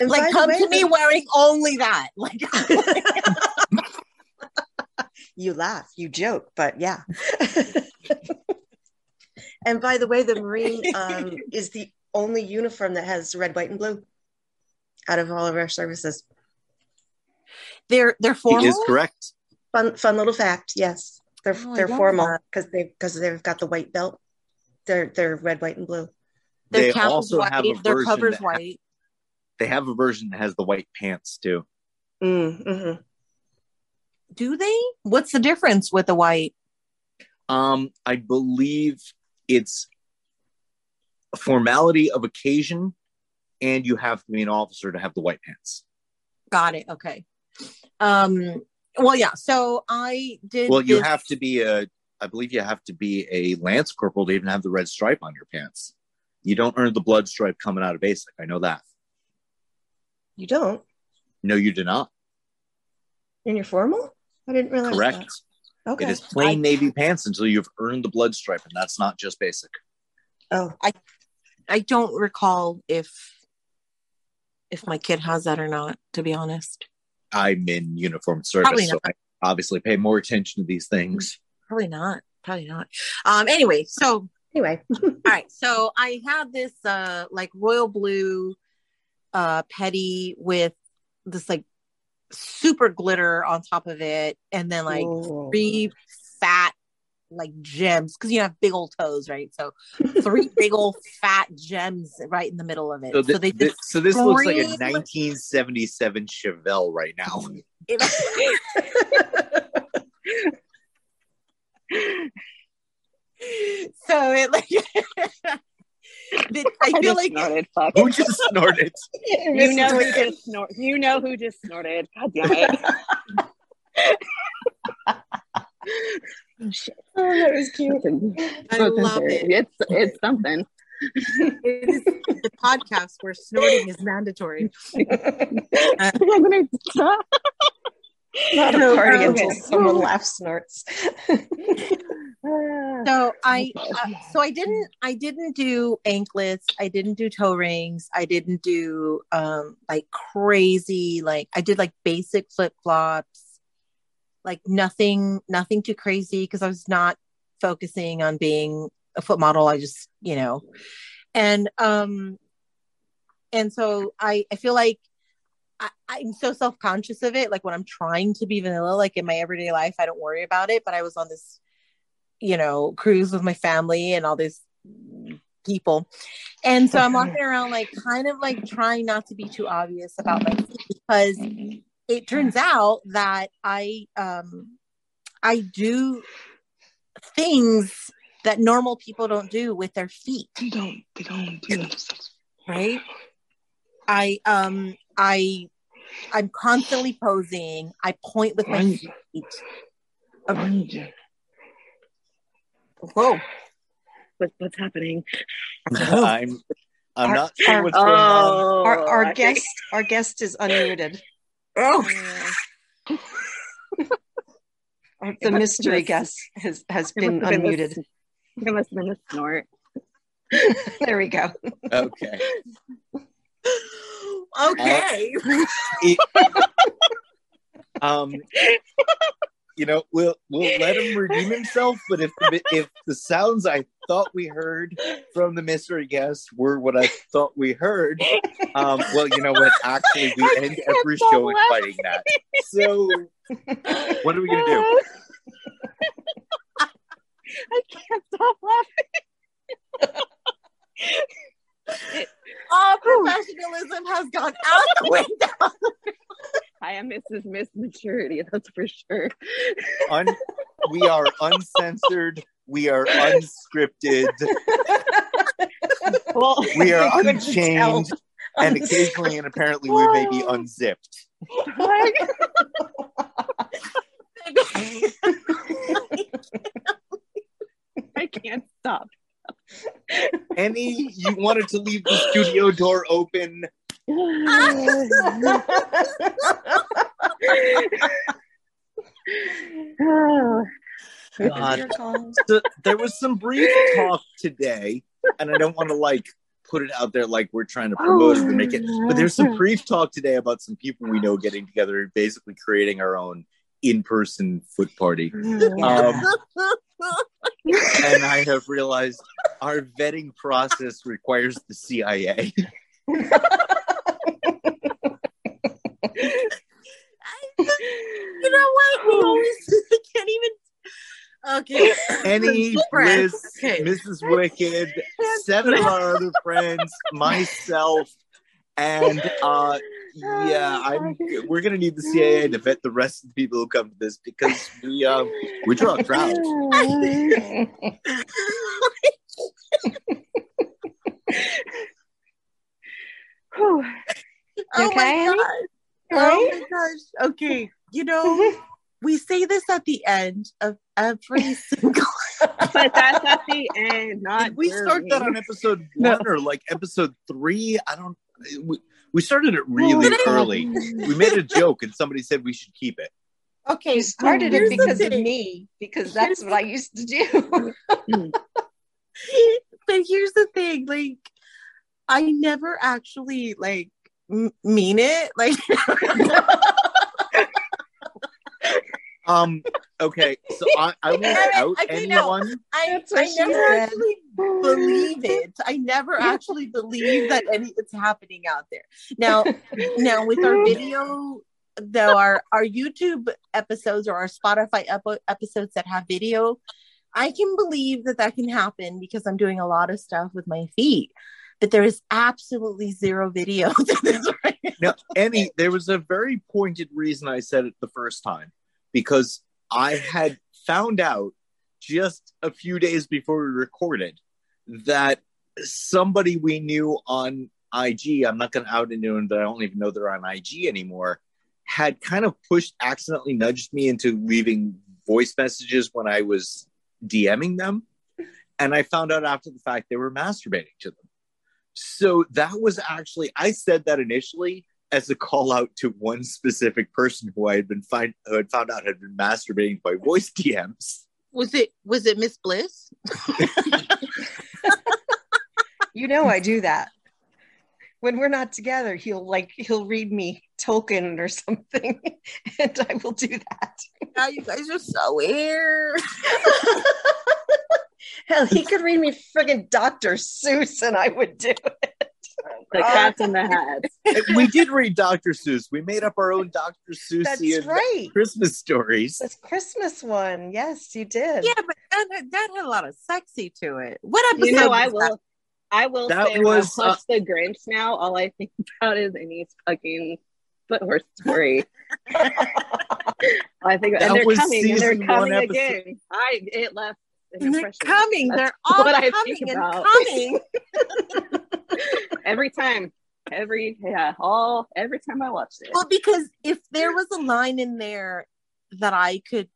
And like come way, to me wearing only that like you laugh, you joke, but yeah. And by the way, the Marine um, is the only uniform that has red, white, and blue out of all of our services. they're they're he formal is correct. Fun, fun little fact. Yes, they're Oh, they're formal because they because they've got the white belt. They're they're red, white, and blue. their They cap is also white have a their version covers that- white They have a version that has the white pants too. Mm, mhm. do they what's the difference with the white Um, I believe it's a formality of occasion, and you have to be an officer to have the white pants. got it okay um well yeah so i did Well, you this- have to be a. I believe you have to be a lance corporal to even have the red stripe on your pants. You don't earn the blood stripe coming out of basic. I know that. You don't No, you do not. in your formal? I didn't realize Correct. that. Okay. It is plain navy pants until you've earned the blood stripe, and that's not just basic. oh, i I don't recall if if my kid has that or not to be honest I'm in uniform service, so I obviously pay more attention to these things. probably not probably not um anyway so anyway. all right so i had this uh like royal blue uh petty with this like super glitter on top of it and then like Ooh. three fat like gems because you have big old toes right so three big old fat gems right in the middle of it So, so, they thi- just so this looks like a 1977 Chevelle right now. so it like But I feel just like snorted. Fuck. Who just snorted? You know who just snorted. You know who just snorted. God damn it. oh shit. Oh, that was cute. I love it. It's it's something. it is the podcast where snorting is mandatory. I'm gonna stop. Not a So, party until someone laughs snorts. So I uh, so I didn't I didn't do anklets, I didn't do toe rings, I didn't do um like crazy like I did like basic flip-flops. Like nothing nothing too crazy because I was not focusing on being a foot model. I just, you know. And um and so I I feel like I, I'm so self conscious of it. Like when I'm trying to be vanilla, like in my everyday life, I don't worry about it. But I was on this, you know, cruise with my family and all these people. And so I'm walking around like kind of like trying not to be too obvious about my feet because it turns out that I um I do things that normal people don't do with their feet They don't. They don't do right i um i i'm constantly posing i point with my feet. Whoa What, what's happening? I'm I'm Our- not sure our- what's going on. Oh, our our I guest our guest is unmuted. oh think- Our- The mystery guest has has been must been unmuted. the- It must have been a snort. There we go. Okay. okay Um, you know, we'll we'll let him redeem himself. But if the, if the sounds I thought we heard from the mystery guest were what I thought we heard, um, well, you know what? Actually, we end every show in laughing. fighting that. So, what are we gonna do? I can't stop laughing. oh professionalism has gone out the window. I am Mrs. Miss Maturity, that's for sure. Un- we are uncensored. We are unscripted. Well, We are unchained. And occasionally and apparently we may be unzipped. I can't stop. Any you wanted to leave the studio door open. Oh, God. So there was some brief talk today, and I don't want to like put it out there like we're trying to promote it or make it, but there's some brief talk today about some people we know getting together and basically creating our own in-person foot party. Um, and I have realized our vetting process requires the CIA. you know what? We always I can't even. Okay. Any Friends. Liz, Okay. Mrs. Wicked, seven of our other friends, myself, and uh yeah, I'm we're gonna need the CIA to vet the rest of the people who come to this because we um we draw a crowd. Whew. Oh Okay, my Annie? Gosh. Oh my gosh. Okay. You know, we say this at the end of every single. but that's at the end, not Did we start that on episode No. one or like episode three? I don't we, we started it really early. We made a joke and somebody said we should keep it. Okay. You started here's it because of me, because that's what I used to do. but here's the thing like i never actually like m- mean it like Um okay, so I, I won't Okay, out okay, no. anyone. i, I never said. actually believe it i never actually believe that any it's happening out there now now with our video though our our youtube episodes or our spotify epi- episodes that have video i can believe that that can happen because i'm doing a lot of stuff with my feet but there is absolutely zero video to this right Now, there was a very pointed reason I said it the first time because I had found out just a few days before we recorded that somebody we knew on IG, I'm not going to out anyone that I don't even know they're on IG anymore, had kind of pushed, accidentally nudged me into leaving voice messages when I was DMing them. And I found out after the fact they were masturbating to them. So that was actually, I said that initially as a call out to one specific person who I had been find, who had found out had been masturbating by voice DMs. was it was it miss bliss you know I do that. When we're not together, he'll like he'll read me Tolkien or something, and I will do that. Now you guys are so weird Hell, he could read me friggin' Dr. Seuss, and I would do it. The cats in the hat. We did read Dr. Seuss. We made up our own Dr. Seuss That's right. Christmas stories. This Christmas one, yes, you did. yeah but that, had- that had a lot of sexy to it what episode You know, I was that? will. I will That say was, when I watch uh, the Grinch now. All I think about is Annie's fucking foot horse story. I think, That and they're was coming, and they're season one coming episode. again. I it left an And they're coming. That's They're all what I coming think and about. coming. every time, every yeah, all every time I watch it. Well, because if there was a line in there that I could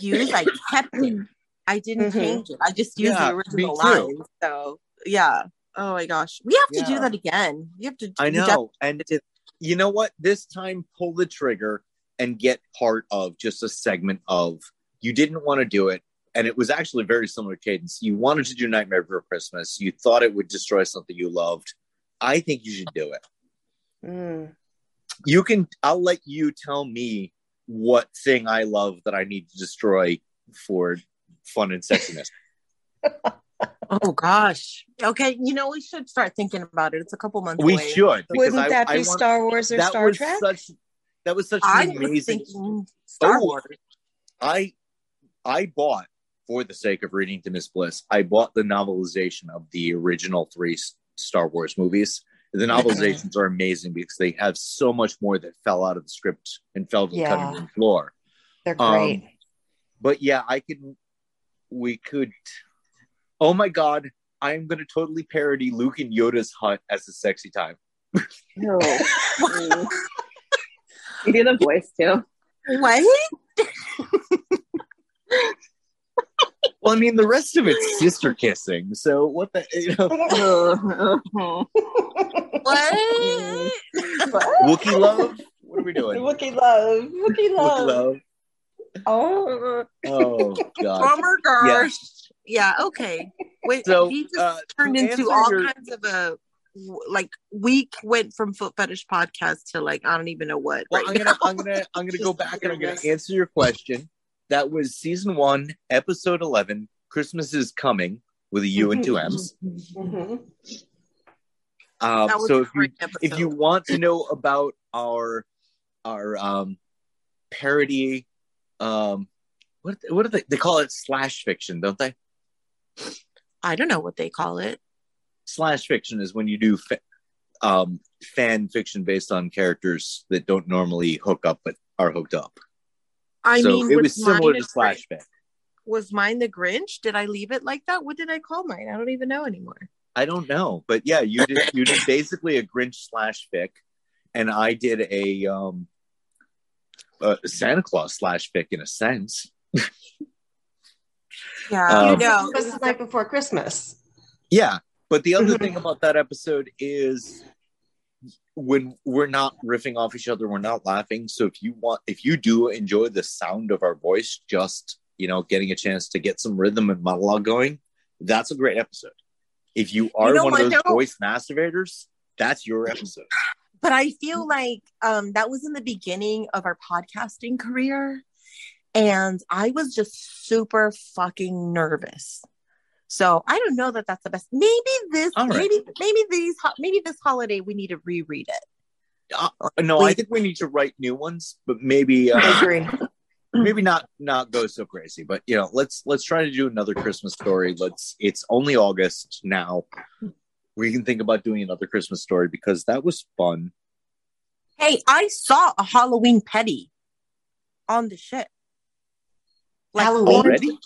use, I kept it. I didn't Mhm. change it. I just used Yeah, the original line. So yeah. Oh my gosh, we have to Yeah. do that again. You have to. I know. definitely And have to do- you know what? This time, pull the trigger and get part of just a segment of you didn't want to do it. And it was actually very similar cadence. You wanted to do Nightmare Before Christmas. You thought it would destroy something you loved. I think you should do it. Mm. You can, I'll let you tell me what thing I love that I need to destroy for fun and sexiness. Oh gosh. Okay, you know we should start thinking about it. It's a couple months we away. should. Wouldn't I- that I be want- Star Wars or Star Trek? Such, that was such I an was amazing thinking Star Oh. Wars. I I bought for the sake of reading to Miss Bliss. I bought the novelization of the original three Star Wars movies, The novelizations are amazing because they have so much more that fell out of the script and fell to the cutting room floor. They're Um, great. But yeah, I can. We could. Oh my god! I'm gonna totally parody Luke and Yoda's hut as a sexy time. No. You do the voice too. What? Well, I mean, the rest of it's sister kissing. So what the you know, What? Wookie love? What are we doing? Wookie love. Wookie Wookie love. love. Oh. Oh god. Oh my gosh. Yeah. Okay. Wait. So, he just uh, turned into all your- kinds of a w- like week went from foot fetish podcast to like I don't even know what. Well, right I'm gonna I'm gonna I'm gonna go back and I'm gonna answer your question. That was season one, episode eleven. Christmas is coming with a U and two M's. Mhm. Um, so if you if you want to know about our our um parody um what what do they they call it slash fiction don't they I don't know what they call it. slash fiction is when you do fa- um fan fiction based on characters that don't normally hook up but are hooked up I so mean, it was similar to a Grinch? Was mine the Grinch? Did I leave it like that? What did I call mine? I don't even know anymore. i don't know but yeah you did you did basically a grinch slash fic and i did a um a santa claus slash fic in a sense Yeah, Um, you You know, know, was the night before Christmas. Yeah, but the other Mhm. thing about that episode is when we're not riffing off each other, we're not laughing. So if you want, if you do enjoy the sound of our voice, just you know, getting a chance to get some rhythm and monologue going, that's a great episode. If you are know one of those voice masturbators, that's your episode. but I feel like um, that was in the beginning of our podcasting career, and I was just super fucking nervous. So I don't know that that's the best. Maybe this, All right. maybe maybe these, ho- maybe this holiday we need to reread it. Uh, no, I think we need to write new ones, but maybe I uh, agree. maybe not not go so crazy. But you know, let's let's try to do another Christmas story. Let's. It's only August now. We can think about doing another Christmas story because that was fun. Hey, I saw a Halloween petty on the ship. Halloween? Already?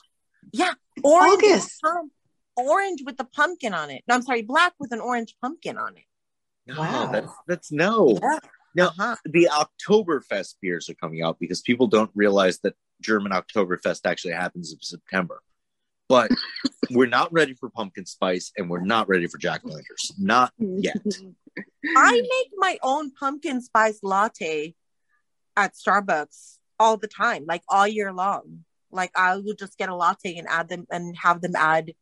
Yeah, orange, with August. the pum- orange with the pumpkin on it. No, I'm sorry, black with an orange pumpkin on it. No, Wow. that's that's no. Yeah. No, Uh-huh. the Oktoberfest beers are coming out because people don't realize that German Oktoberfest actually happens in September. But we're not ready for pumpkin spice and we're not ready for Jack Lanters. Not yet. I make my own pumpkin spice latte at Starbucks all the time, like all year long. Like I will just get a latte and add them and have them add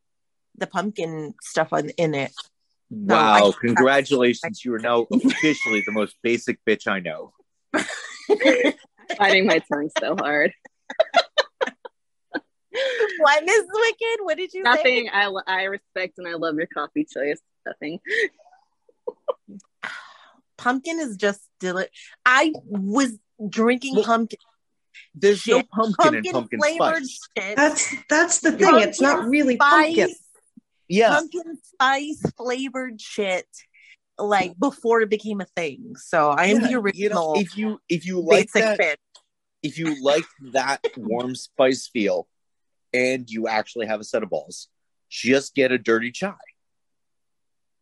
the pumpkin stuff on, in it. No, wow, I- congratulations. You are now officially the most basic bitch I know. Biting my tongue so hard. what is wicked? What did you say? Nothing. I, I respect and I love your coffee choice. Nothing. Pumpkin is just deli- I was drinking pumpkin, There's no Shit, pumpkin in pumpkin flavored spice. shit. That's that's the thing. It's not really pumpkin. Yeah. pumpkin spice flavored shit like before it became a thing. So I am Yeah, the original you know, if you if you like basic that, fit. if you like that warm spice feel and you actually have a set of balls, just get a dirty chai.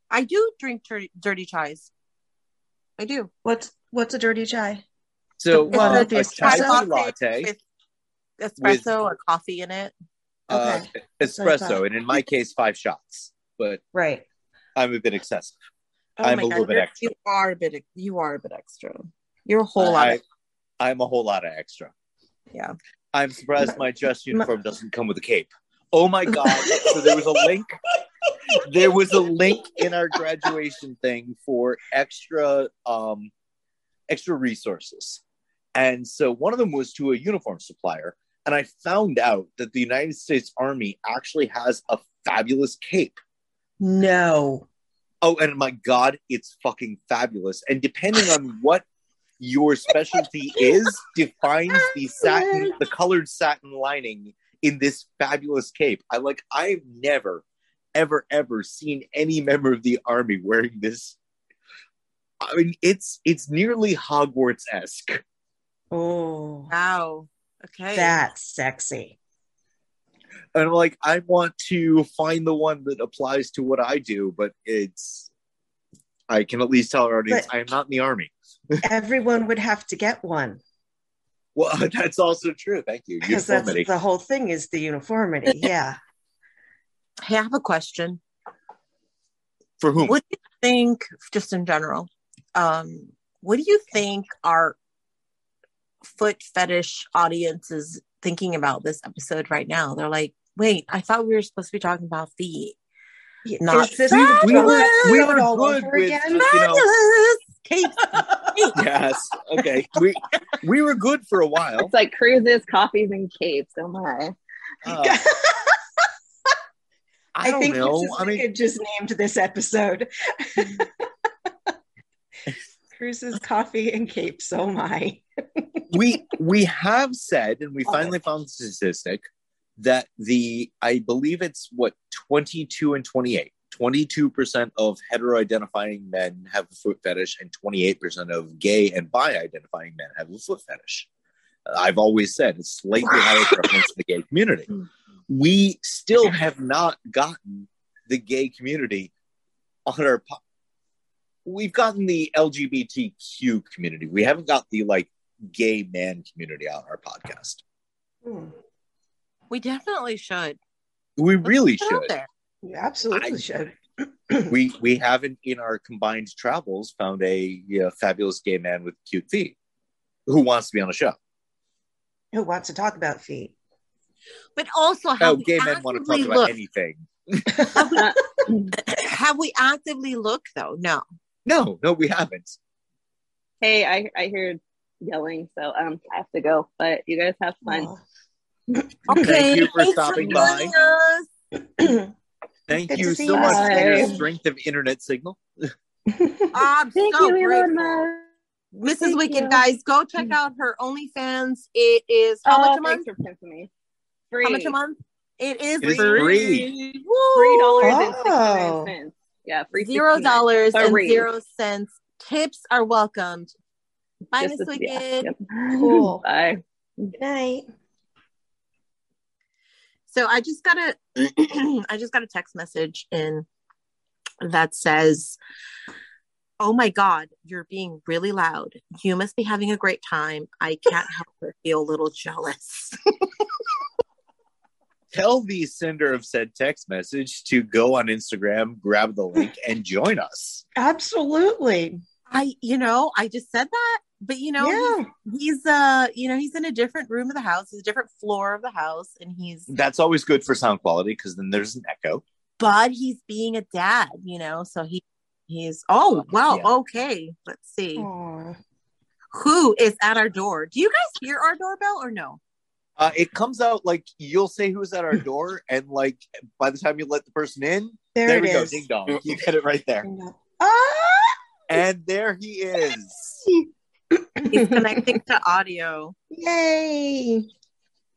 I do drink dirty, dirty chais. I do. What's what's a dirty chai? So The one with the a chai espresso? tea latte, with espresso or coffee in it. uh, Okay. That's espresso, and in my case, five shots. But Right. I'm a bit excessive. Oh I'm my a little bit extra. You are a bit. You are a bit extra. You're a whole lot. I, Of, I'm a whole lot of extra. Yeah. I'm surprised my dress uniform doesn't come with a cape. Oh my god! so there was a link. There was a link in our graduation thing for extra um extra resources. And so one of them was to a uniform supplier. And I found out that the United States Army actually has a fabulous cape. No. Oh, and my God, it's fucking fabulous. And depending on what your specialty is, defines the satin, the colored satin lining in this fabulous cape. I like, I've never, ever, ever seen any member of the army wearing this I mean, it's it's nearly Hogwarts esque. Oh, Wow. Okay. that's sexy. And I'm like, I want to find the one that applies to what I do, but it's I can at least tell our audience But- I am not in the army. Everyone would have to get one Well, that's also true. Thank you. because that's the whole thing is the uniformity. Yeah. Hey, I have a question. For whom? What do you think, just in general? Um, what do you think our foot fetish audience is thinking about this episode right now? They're like, "Wait, I thought we were supposed to be talking about feet." Not is this fabulous. we one were, that we do it were all good over with again? you know Fabulous. Kate, yes okay we we were good for a while It's like cruises, coffees, and capes. Oh my. Uh, I, I, think know Mrs. i mean just named this episode. Cruises, coffee, and capes. Oh my. we we have said and we finally found the statistic that the i believe it's what 22 and 28 22% of hetero identifying men have a foot fetish and 28% of gay and bi identifying men have a foot fetish i've always said it's slightly higher prevalence in the gay community we still have not gotten the gay community on our we've gotten the lgbtq community we haven't got the like gay man community on our podcast Hmm. we definitely should. we really Put it should there. You absolutely I- should. we we haven't in our combined travels found a you know, fabulous gay man with cute feet who wants to be on a show Who wants to talk about feet? But also, oh gay men want to talk actively about anything Have we actively looked though? No. No no we haven't Hey, I I heard yelling, so um I have to go. But you guys have fun. Aw. Okay. you for thanks stopping joining us. thank Good you so you. much for your strength of internet signal I'm Thank so you, grateful. Ilona. Mrs. Thank Wicked, you. guys, go check out her OnlyFans. It is how much a Oh, month? thanks for pimping me. Free. How much a month? It is It is free. free. Woo! Three dollars and sixty Oh. nine cents. Yeah, free. Zero dollars and Free. zero cents. Tips are welcomed. Bye, Just Miss a- Wicked. yeah, yep. Cool. Bye. Good night. So I just got a I just got a text message in that says, "Oh my god, you're being really loud. You must be having a great time. I can't help but feel a little jealous." tell the sender of said text message to go on instagram grab the link and join us Absolutely. I, you know, I just said that, but you know, yeah. he's uh, you know, he's in a different room of the house, he's a different floor of the house, and he's that's always good for sound quality because then there's an echo but he's being a dad, you know, so he he's oh well, Yeah. okay. Let's see. Aw. Who is at our door? Do you guys hear our doorbell or no? Uh, it comes out like you'll say who's at our door, and like by the time you let the person in, There, there, it we go, ding dong. You get it right there, Ah! and there he is. He's connecting to audio. Yay.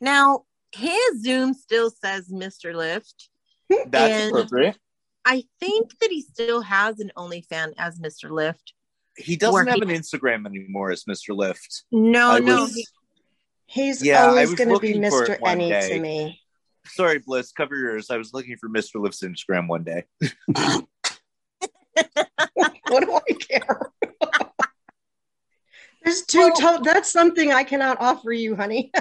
Now, his Zoom still says Mr. Lift. That's And- appropriate. I think that he still has an OnlyFan as Mr. Lift. He doesn't have he- an Instagram anymore as Mr. Lift. No, I no. was- he- He's Yeah, always going to be Mr. it Any day. to me. Sorry, Bliss, cover yours. I was looking for Mr. Lift's Instagram one day. what do I care? There's two. Well- to- that's something I cannot offer you, honey.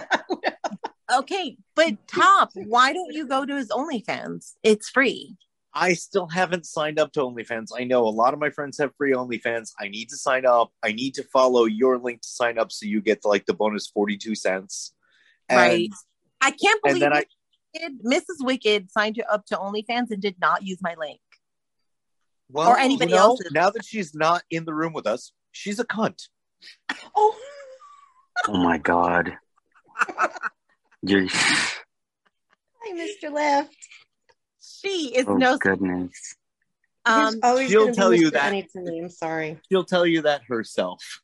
okay, but Top, why don't you go to his OnlyFans? It's free. I still haven't signed up to OnlyFans. I know a lot of my friends have free OnlyFans. I need to sign up. I need to follow your link to sign up so you get like the bonus 42 cents. And, Right. I can't believe then I, Wicked- Mrs. Wicked signed you up to OnlyFans and did not use my link. well, Or anybody you know, else's. Now that she's not in the room with us, she's a cunt. oh, Oh my god. You're hi, Mr. Left. She is oh no goodness. um always she'll gonna tell you that. Any to me. I'm sorry. She'll tell you that herself.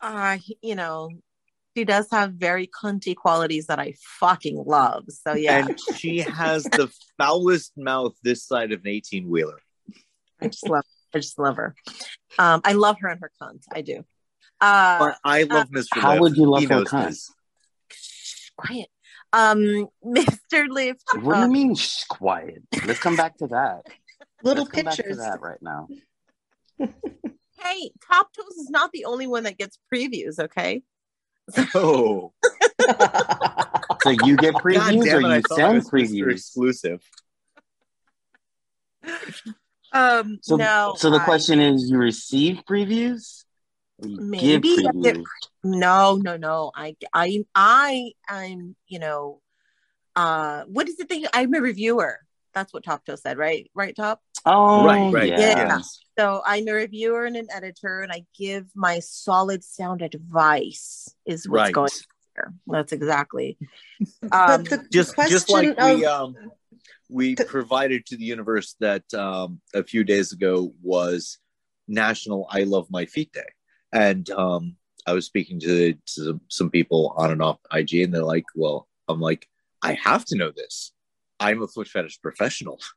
uh you know she does have very cunty qualities that I fucking love. So yeah, And she has the foulest mouth this side of an 18 wheeler. I just love I just love her. Um, I love her and her cunt. I do. Uh, But I love Mr. How Lift. would you love He her knows cunt? this. quiet. Um, Mr. Lift. What do you mean, shh, quiet? Let's come back to that. Little Let's come back to pictures. that right now. hey, Top Toes is not the only one that gets previews. Okay. Oh, So you get previews damn or it, you send previews? exclusive. Um, So, no. so the I- question is, you receive previews? Or you give Maybe I get previews? No, no, no. I, I, I, I'm, you know, uh, what is the thing? I'm a reviewer. That's what Top Toe said, right? Right, Top. Oh, Right, right, Yeah. yes. So I'm a reviewer and an editor, and I give my solid sound advice. Is what's Right. going on here. That's exactly. Um, but the Just, question just like we, of um, we The- provided to the universe that um, a few days ago was National I Love My Feet Day, and um, I was speaking to, to some, some people on and off IG, and they're like, "Well, I'm like, I have to know this. I'm a foot fetish professional."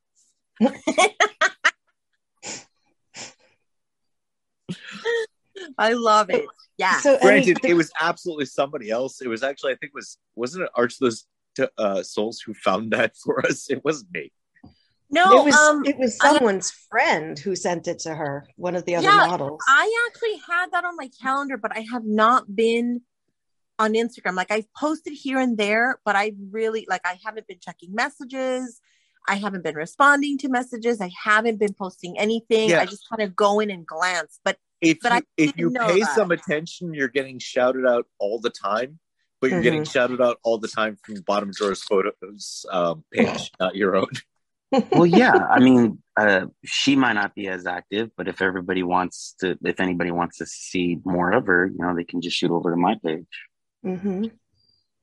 I love it. Yeah. so Granted, any- it was absolutely somebody else. It was actually, I think, it was wasn't it Arch those uh, souls who found that for us? It wasn't me. No. it was um, it was I- someone's friend who sent it to her, one of the other Yeah, models. I actually had that on my calendar, but I have not been on Instagram. Like I've posted here and there, but I really like I haven't been checking messages. I haven't been responding to messages. I haven't been posting anything. Yeah. I just kind of go in and glance. But If But you, I if you pay that. some attention, you're getting shouted out all the time. But you're getting shouted out all the time from bottom drawers photos um, page, not your own. Well, yeah. I mean, uh, she might not be as active, but if everybody wants to, if anybody wants to see more of her, you know, they can just shoot over to my page. hmm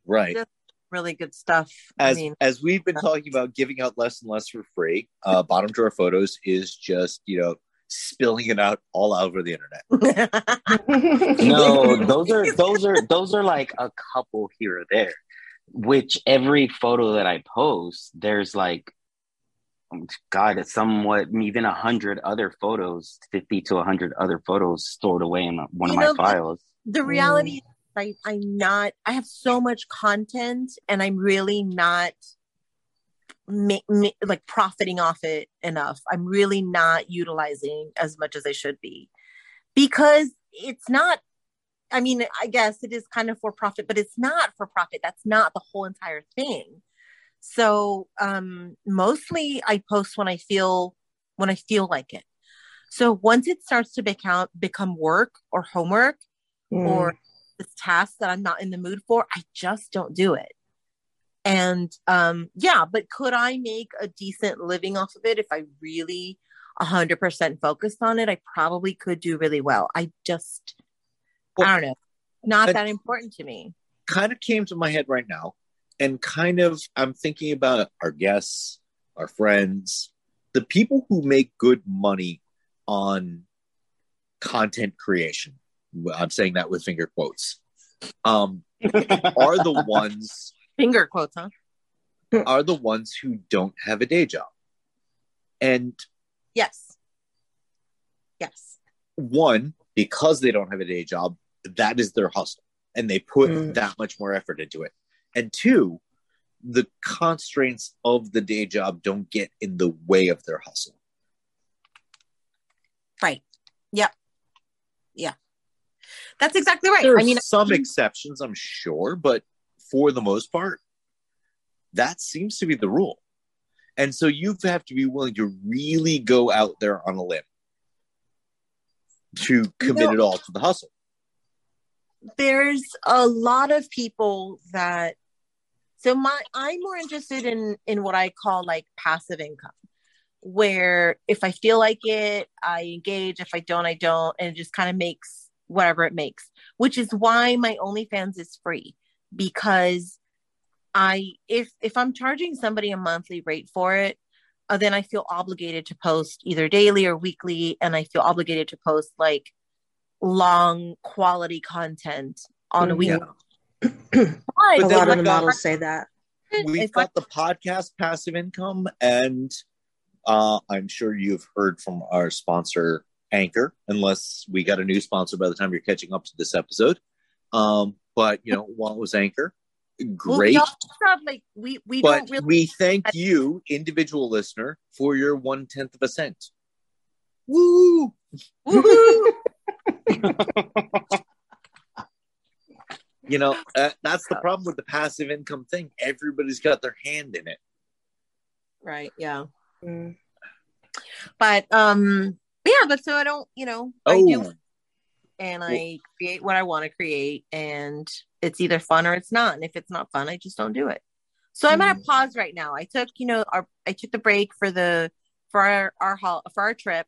Right. Yeah. really good stuff. I As mean, as we've been talking about giving out less and less for free, uh, bottom drawer photos is just you know spilling it out all over the internet. No, those are those are those are like a couple here or there. Which every photo that I post, there's like, God, it's somewhat even a hundred other photos, fifty to a hundred other photos stored away in one You of my files. the mm. reality is I, I'm not, I have so much content and I'm really not ma- ma- like profiting off it enough. I'm really not utilizing as much as I should be because it's not, I mean, I guess it is kind of for profit, but it's not for profit. That's not the whole entire thing. So um, mostly I post when I feel, when I feel like it. So once it starts to become become work or homework, Mm. or this task that I'm not in the mood for, I just don't do it. And um yeah, but could I make a decent living off of it if I really 100% focused on it? I probably could do really well. I just Well, I don't know. Not that- that important to me. kind of came to my head right now and kind of i'm thinking about our guests our friends the people who make good money on content creation i'm saying that with finger quotes um, are the ones Finger quotes, huh? are the ones who don't have a day job and Yes. Yes. one because they don't have a day job that is their hustle and they put Mm. that much more effort into it and two the constraints of the day job don't get in the way of their hustle Right. Yep. Yeah. That's exactly right. there are I mean, some exceptions i'm sure but for the most part that seems to be the rule and so you have to be willing to really go out there on a limb to commit it all to the hustle there's a lot of people that so my i'm more interested in in what i call like passive income where if i feel like it i engage if i don't i don't and it just kind of makes whatever it makes which is why my onlyfans is free because i if if i'm charging somebody a monthly rate for it uh, then i feel obligated to post either daily or weekly and i feel obligated to post like long quality content on a Mhm. week. Yeah. But a lot we've of the got- models say that. we've got the podcast passive income and uh, i'm sure you've heard from our sponsor Anchor, unless we got a new sponsor by the time you're catching up to this episode. Um, but you know, what was Anchor, Well, great. we have like we we but don't really we thank you, individual listener, for your one tenth of a cent. Woo! Woohoo! You know, uh, that's the problem with the passive income thing. Everybody's got their hand in it. right, yeah. Mm. But um yeah, but so I don't, you know, I Oh, do and I create what I want to create and it's either fun or it's not. And if it's not fun, I just don't do it. So I'm at a Mm. pause right now. I took, you know, our I took the break for the for our our hol- for our trip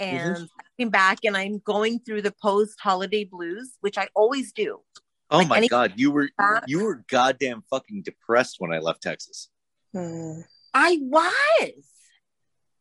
and I came back and I'm going through the post holiday blues, which I always do. Oh like my any- god, you were you were goddamn fucking depressed when I left Texas. Mm. I was.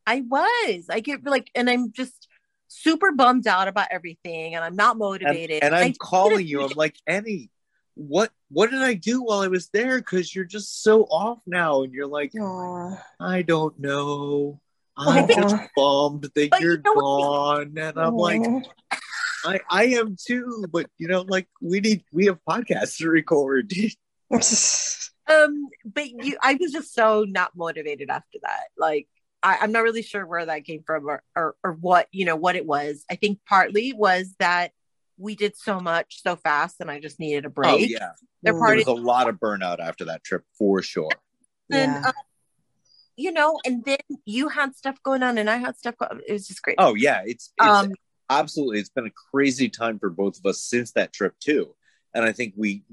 I was. I get like, and I'm just super bummed out about everything, and I'm not motivated. and I I'm just calling you. I'm like, Annie, what what did I do while I was there? Because you're just so off now, and you're like, Aw. I don't know. I'm just bummed that But you you're know what? gone, and I'm like, I I am too. But you know, like we need we have podcasts to record. Um, but you, I was just so not motivated after that. Like, I, I'm not really sure where that came from or, or or what you know what it was. I think partly was that we did so much so fast, and I just needed a break. Oh yeah, They're Mm. there was a lot of burnout after that trip for sure. and Yeah. uh, you know, and then you had stuff going on, and I had stuff. Going, it was just great. Oh yeah, it's it's um, absolutely it's been a crazy time for both of us since that trip too and i think we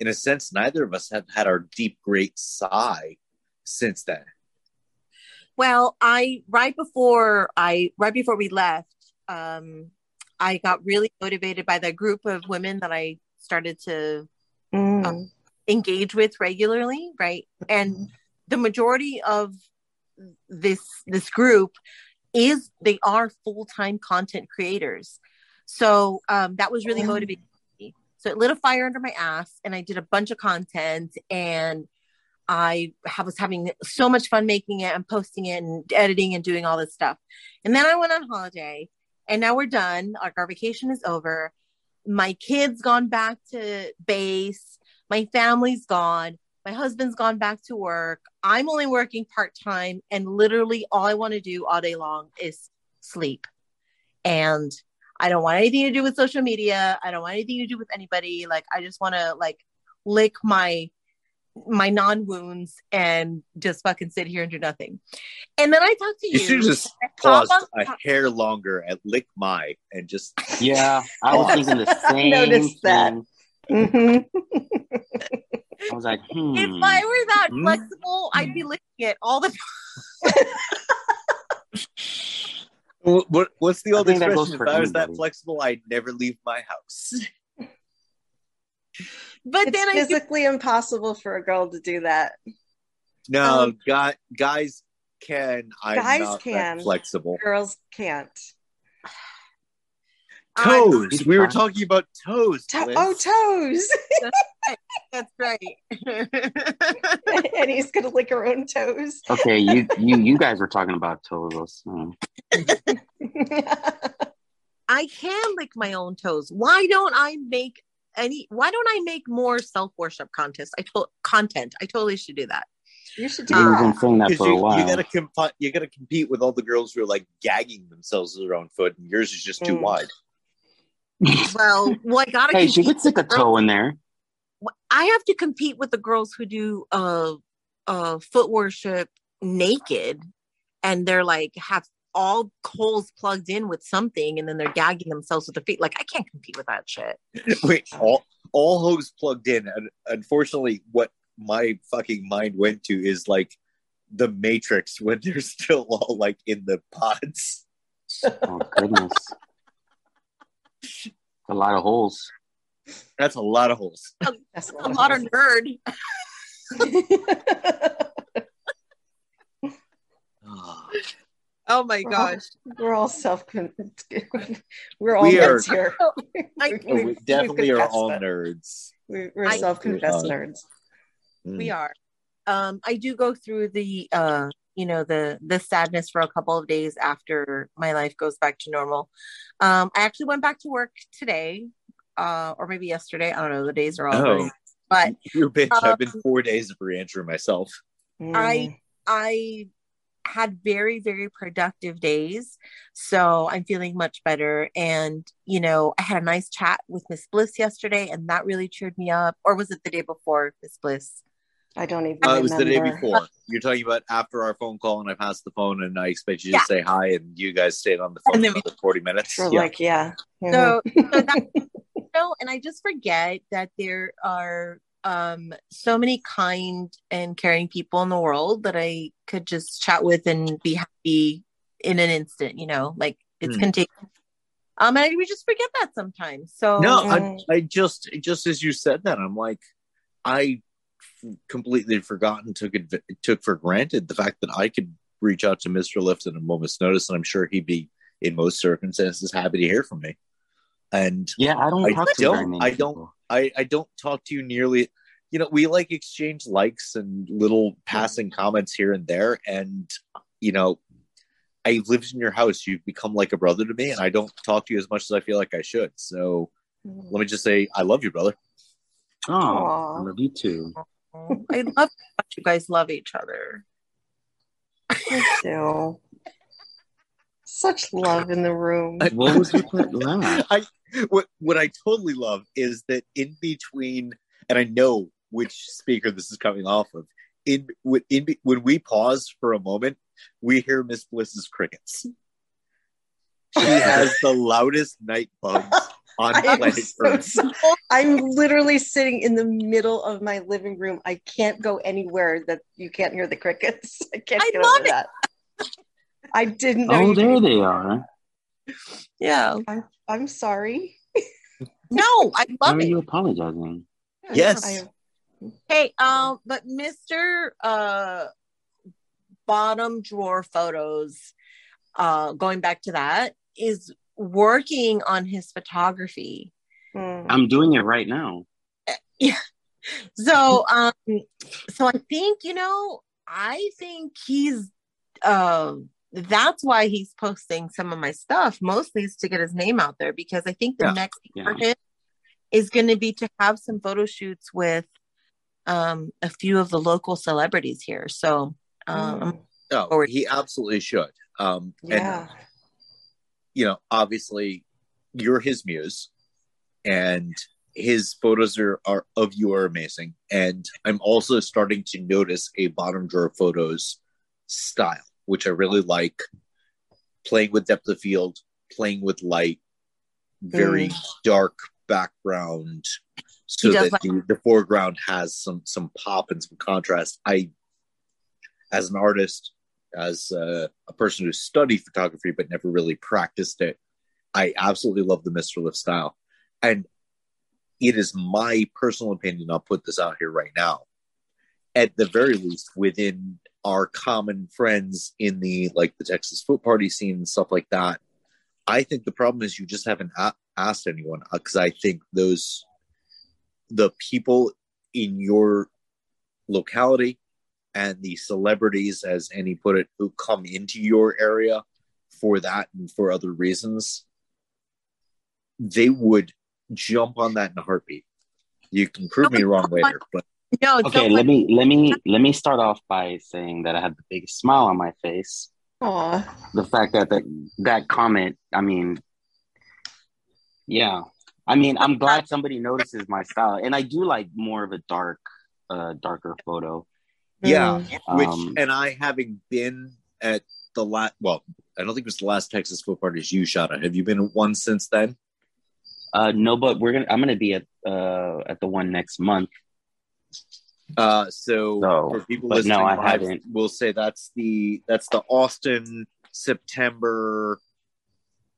in a sense neither of us have had our deep great sigh since then Well, I right before I right before we left, um, I got really motivated by the group of women that I started to Mm. engage with regularly, right? And the majority of this this group is they are full-time content creators. So um, that was really motivating me. So it lit a fire under my ass and I did a bunch of content and I was having so much fun making it and posting it and editing and doing all this stuff. And then I went on holiday and now we're done. Like our vacation is over. My kids gone back to base. My family's gone. My husband's gone back to work. I'm only working part time and literally all I want to do all day long is sleep. And I don't want anything to do with social media. I don't want anything to do with anybody. Like I just want to like lick my my non wounds and just fucking sit here and do nothing. And then I talked to you you. should just pause up- a hair longer at lick my and just Yeah, I was thinking the I same. noticed that. thing. Mm-hmm. I was like, hmm. If I were that Hmm. flexible, I'd be licking it all the time. what, what what's the I old think that goes expression if for i was that flexible i'd never leave my house But it's then I do, physically impossible for a girl to do that. no Um, guy, guys can i'm Guys not can. that flexible Girls can't. I'm- toes we were talking about toes To- oh, toes! that's right. and he's gonna lick her own toes. Okay, you you you guys were talking about toes. I can lick my own toes. Why don't I make any? Why don't I make more self worship contests? I told content. I totally should do that. you should do You've Um, been that. saying that because for a you, while. you gotta comp- you gotta compete with all the girls who are like gagging themselves with their own foot, and yours is just too Mm. wide. Well, well, I gotta. hey, she compete could stick a with toe in there. I have to compete with the girls who do uh uh foot worship naked, and they're like have all holes plugged in with something, and then they're gagging themselves with their feet. Like I can't compete with that shit. Wait, all all hose plugged in. And unfortunately, what my fucking mind went to is like the Matrix when they're still all like in the pods. Oh goodness, a lot of holes. That's a lot of holes. That's A lot of nerd. Oh my gosh. We're all self. We're all We are- here. I- We- we definitely are all it. nerds. We- We're self-confessed nerds. Mm. we are um i do go through the uh you know the the sadness for a couple of days after my life goes back to normal. Um, I actually went back to work today, uh, or maybe yesterday. I don't know. The days are all. Oh. But Your bitch. I've been Um, four days of re-entry myself. I I had very very productive days, so I'm feeling much better. And you know, I had a nice chat with Miss Bliss yesterday, and that really cheered me up. Or was it the day before, Miss Bliss? I don't even Uh, it was the day before. You're talking about after our phone call, and I passed the phone, and I expect you Yeah. to say hi, and you guys stayed on the phone And for we- 40 minutes. For Yeah. like, yeah. Mhm. So, so that, you know, and I just forget that there are um so many kind and caring people in the world that I could just chat with and be happy in an instant, you know, like it's Hmm. contagious. Um, and we just forget that sometimes. So No, I, Mm. I just just as you said that, I'm like, I f- completely forgotten, took it took for granted the fact that I could reach out to Mr. Lift at a moment's notice, and I'm sure he'd be in most circumstances happy to hear from me. And Yeah, I don't I talk to don't- very I don't- I I don't talk to you nearly. You know, we like exchange likes and little passing comments here and there, and you know. I lived in your house. You've become like a brother to me, and I don't talk to you as much as I feel like I should. So mm-hmm. let me just say, I love you, brother. Oh, Aw. I love you too. Oh, I love that you guys love each other. Me too. Such love in the room. I- What was with that? I what what I totally love is that in between, and I know which speaker this is coming off of. In when in when we pause for a moment, we hear Miss Bliss's crickets. She has the loudest night bugs on I am planet so Earth. sorry. I'm literally sitting in the middle of my living room. I can't go anywhere that you can't hear the crickets. I can't I get love over that. I didn't know. Oh, you there could- they are. Yeah. I'm sorry. No, I Why love are it. you apologizing? Yes. I, Hey, um, but Mr. Uh bottom drawer photos, uh going back to that, is working on his photography. mm. I'm doing it right now. Yeah. So um so I think, you know, I think he's um that's why he's posting some of my stuff mostly is to get his name out there because I think the Yeah. next Yeah. for him is going to be to have some photo shoots with um a few of the local celebrities here. So um Mm. No, he absolutely should. Um, yeah. and you know, obviously, you're his muse, and his photos are, are of you are amazing. And I'm also starting to notice a bottom drawer photos style, which I really like. Playing with depth of field, playing with light, very mm. dark background, so that the, the foreground has some some pop and some contrast. I, as an artist, as uh, a person who studied photography but never really practiced it, I absolutely love the Mr. Lift style. And it is my personal opinion, I'll put this out here right now. At the very least, within our common friends in the like the Texas foot party scene and stuff like that, I think the problem is you just haven't a- asked anyone because I think those the people in your locality and the celebrities, as Annie put it, who come into your area for that and for other reasons, they would jump on that in a heartbeat. You can prove me wrong later, but no, Okay, let me let me let me start off by saying that I had the biggest smile on my face. Aw. The fact that that, that comment, I mean, yeah, I mean, I'm glad somebody notices my style, and I do like more of a dark, uh, darker photo. Yeah, Mm. which Um, and I having been at the last, well, I don't think it was the last Texas foot parties you shot at. Have you been at one since then? Uh, no, but we're gonna. I'm gonna be at uh at the one next month. Uh, so No, for people but listening, no, I haven't. We'll say that's the that's the Austin September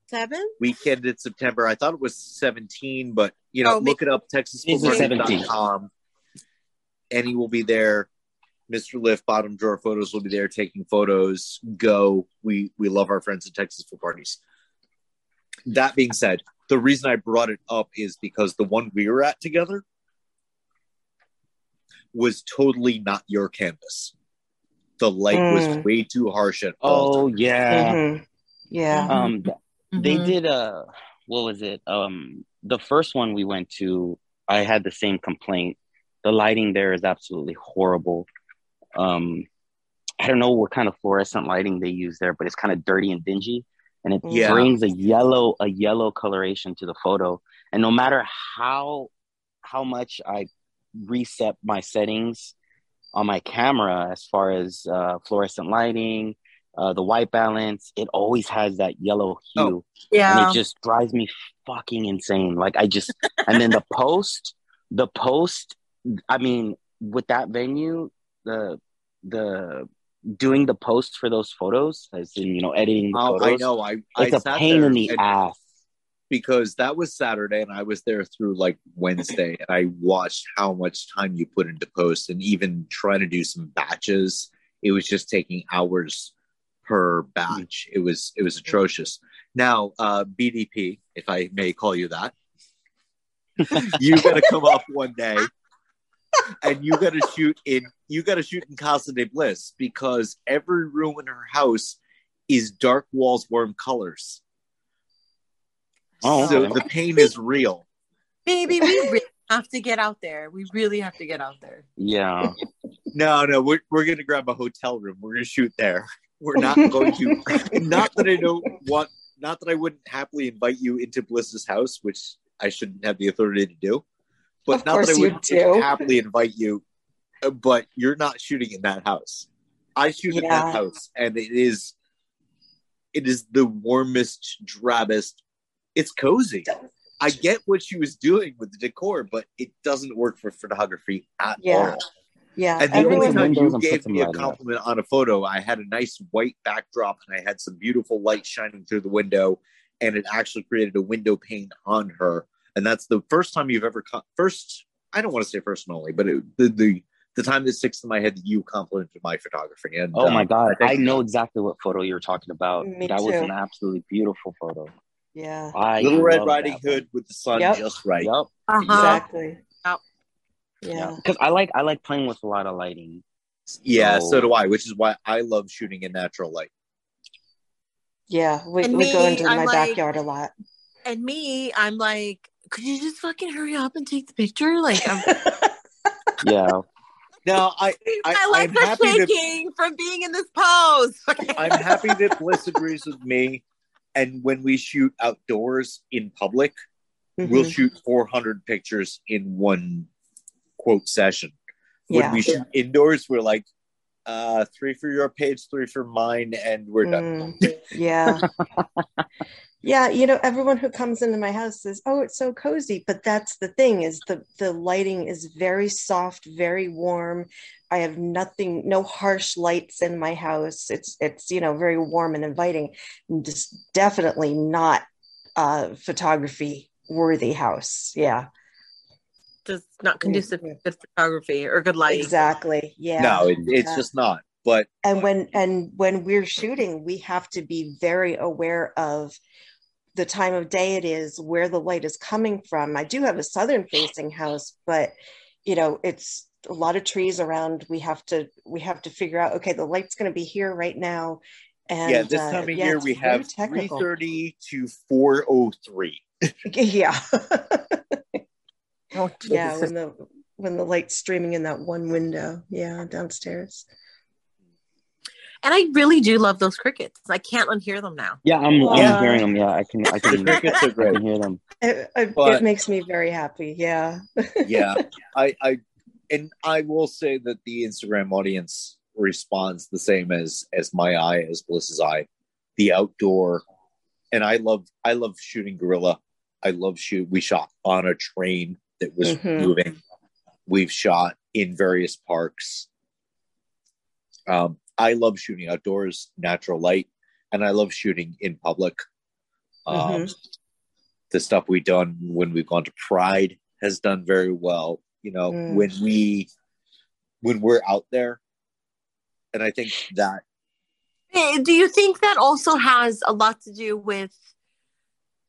seven. weekend in September. I thought it was 17, but you know, Oh, look it up, It's the 17th. TexasFootball.com. Annie will be there. Mr. Lift, bottom drawer photos will be there taking photos. Go. We we love our friends at Texas Foot Parties. That being said, the reason I brought it up is because the one we were at together was totally not your canvas. The light was Mm. way too harsh at all. Oh yeah. Mhm. Yeah. Um, th- they Mhm. did a what was it? Um, the first one we went to, I had the same complaint. The lighting there is absolutely horrible. Um, I don't know what kind of fluorescent lighting they use there, but it's kind of dirty and dingy, and it Yeah. brings a yellow a yellow coloration to the photo. And no matter how how much I reset my settings on my camera as far as uh, fluorescent lighting, uh, the white balance, it always has that yellow hue, Oh, and Yeah. it just drives me fucking insane. Like I just, and then the post, the post. I mean, with that venue, the the doing the post for those photos, as in you know editing the Oh, photos, I know. I, I it's a pain in the ass. because that was Saturday and I was there through like Wednesday and I watched how much time you put into post and even trying to do some batches. It was just taking hours per batch. It was it was atrocious. Now, uh, BDP, if I may call you that, you got to come up one day and you got to shoot in you got to shoot in Casa de Bliss because every room in her house is dark walls, warm colors. Oh, so the pain is real. Baby, we really have to get out there. We really have to get out there. Yeah, No, no, we're, we're going to grab a hotel room. We're going to shoot there. We're not going to. not that I don't want. Not that I wouldn't happily invite you into Bliss's house, which I shouldn't have the authority to do. But Of not that I wouldn't happily invite you. But you're not shooting in that house. I shoot in that house, and it is. It is the warmest, drabbest. It's cozy. I get what she was doing with the decor, but it doesn't work for photography at Yeah. all. Yeah. And the only time you gave me a compliment on a photo, I had a nice white backdrop and I had some beautiful light shining through the window, and it actually created a window pane on her. And that's the first time you've ever co- first. I don't want to say first and only, but it, the the the time that sticks in my head that you complimented my photography. And Oh my god, I I know exactly what photo you're talking about. Me that was an absolutely beautiful photo. yeah. I Little Red Riding that one. Hood with the sun Yep. just right. Yep. Uh-huh. Exactly. Yep. Yeah. Because I like I like playing with a lot of lighting. Yeah, So- so do I, which is why I love shooting in natural light. Yeah. We, And we go into I'm my like- backyard a lot. And me, I'm like, could you just fucking hurry up and take the picture? Like, I'm, Yeah. Now, I, I, my legs I'm are to shaking from being in this pose. I'm happy that Bliss agrees with me. And when we shoot outdoors in public, we'll Mhm. shoot 400 pictures in one quote session. When Yeah. we shoot indoors, we're like, uh, three for your page, three for mine, and we're done. Mm, yeah. yeah, you know, everyone who comes into my house says, "Oh, it's so cozy." But that's the thing is the the lighting is very soft, very warm. I have nothing no harsh lights in my house. It's it's, you know, very warm and inviting. And just definitely not uh photography worthy house. Yeah. Just not conducive to good photography or good lighting. Exactly. Yeah. No, it, it's Yeah. just not. But and when and when we're shooting we have to be very aware of the time of day it is where the light is coming from i do have a southern facing house but you know it's a lot of trees around we have to we have to figure out okay the light's going to be here right now and yeah, this uh, time of yeah, year we have technical. 330 to 403. yeah Oh, yeah when the when the light's streaming in that one window yeah downstairs And I really do love those crickets. I can't unhear them now. Yeah, I'm Yeah. I'm hearing them. Yeah, I can I can crickets are great. hear them. it, it, But- it makes me very happy yeah yeah i i and i will say that the instagram audience responds the same as as my eye as bliss's eye the outdoor and i love i love shooting guerrilla i love shoot we shot on a train that was Mhm. moving. We've shot in various parks. Um i love shooting outdoors natural light and i love shooting in public. Um the stuff we've done when we've gone to pride has done very well you know Mm. when we when we're out there. And i think that Do you think that also has a lot to do with,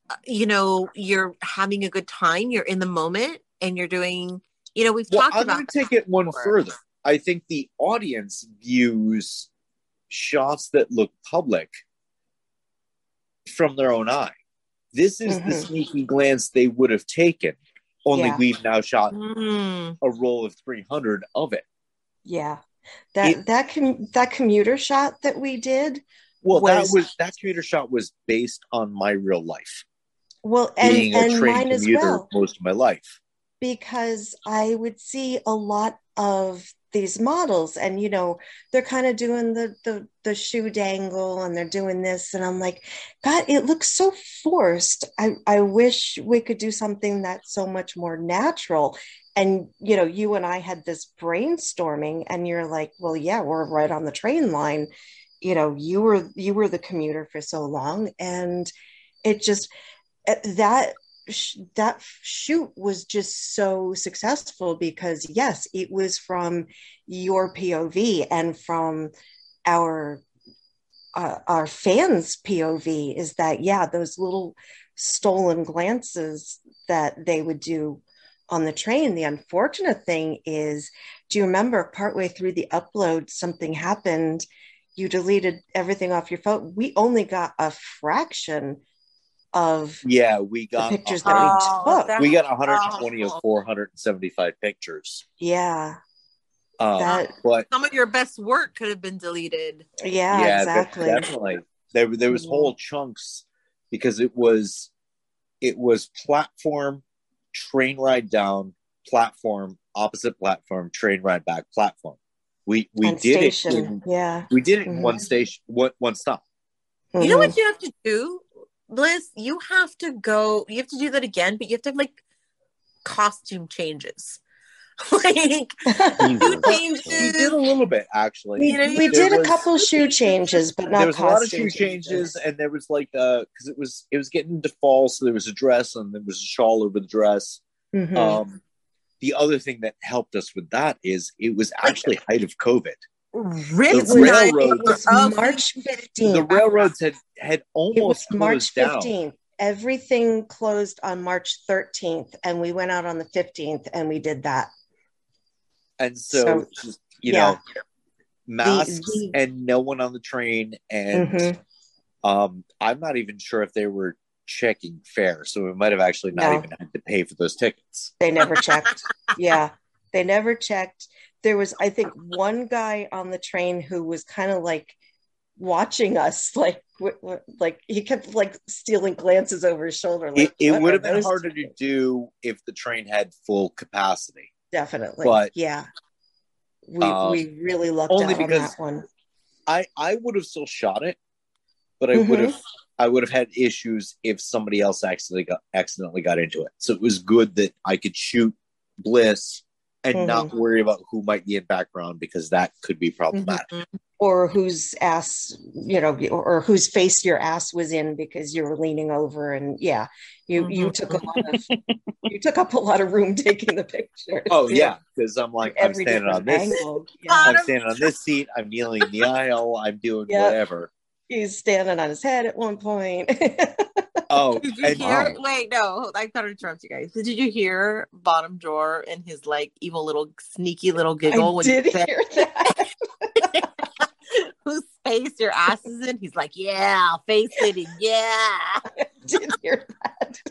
uh, you know, you're having a good time, you're in the moment, and you're doing, you know, we've well talked i'm about going to take it one before. further I think the audience views shots that look public from their own eye. This is the Mhm. sneaky glance they would have taken. Only Yeah. we've now shot Mm. a roll of 300 of it. Yeah. That It- that com- that commuter shot that we did. Well, Was- that was that commuter shot was based on my real life, Well, and being a and trained mine as commuter well. most of my life. Because I would see a lot of these models and you know they're kind of doing the the the shoe dangle and they're doing this and I'm like god it looks so forced. I I wish we could do something that's so much more natural. And you know you and I had this brainstorming and you're like well yeah we're right on the train line. You know you were you were the commuter for so long and it just eh, that sh- that shoot was just so successful because yes it was from your pov and from our uh, our fans pov is that yeah those little stolen glances that they would do on the train. The unfortunate thing is do you remember partway through the upload something happened? You deleted everything off your phone. We only got a fraction of Yeah, we the got pictures that we Oh, took. that- we got 120 Oh. of 475 pictures. yeah, Um, That- but Some of your best work could have been deleted. yeah, yeah, exactly. definitely. There, there was Yeah. whole chunks because it was, it was platform, train ride down, platform, opposite platform, train ride back, platform. We we And did station. it in yeah. we did it in Mhm. one station, one one stop. You know what you have to do, Bliss? You have to go. You have to do that again, but you have to have like costume changes. like Jesus. shoe We did a little bit actually. We, You know, we there did a couple shoe changes, but not there was a lot of costume shoe changes, and there was like uh because it was it was getting into fall, so there was a dress and there was a shawl over the dress. Mhm. Um, the other thing that helped us with that is it was actually height of COVID. Really The nice. railroad- it was Oh, March The railroads had had It was almost March closed down. 15th. Everything closed on March 13th, and we went out on the 15th, and we did that. and so, So, you yeah. know masks the- and no one on the train and Mhm. um i'm not even sure if they were checking fare so we might have actually not No. even had to pay for those tickets They never checked. yeah, they never checked. There was, I think, one guy on the train who was kind of like watching us, like, w- w- like he kept like stealing glances over his shoulder. Like, it, it would have been harder to do if the train had full capacity Definitely, but- yeah. We Um, we really lucked only out on because- that one. i i would have still shot it but i Mhm. would have i would have had issues if somebody else accidentally got accidentally got into it so it was good that i could shoot bliss and not Mm-hmm. worry about who might be in background because that could be problematic Mhm. Or whose ass, you know, or, or whose face your ass was in because you were leaning over, and yeah, you you Mhm. took a lot of you took up a lot of room taking the picture. Oh yeah, because I'm like I'm standing on this. angle. Yeah. I'm standing on this seat. I'm kneeling in the aisle. I'm doing Yeah. whatever. He's standing on his head at one point. Oh, Did you and hear? Wait, no, I gotta interrupt you guys. Did you hear Bottom Drawer and his like evil little sneaky little giggle I when did he said, hear that. "Whose face your ass is in?" He's like, "Yeah, face it, yeah." I did hear that.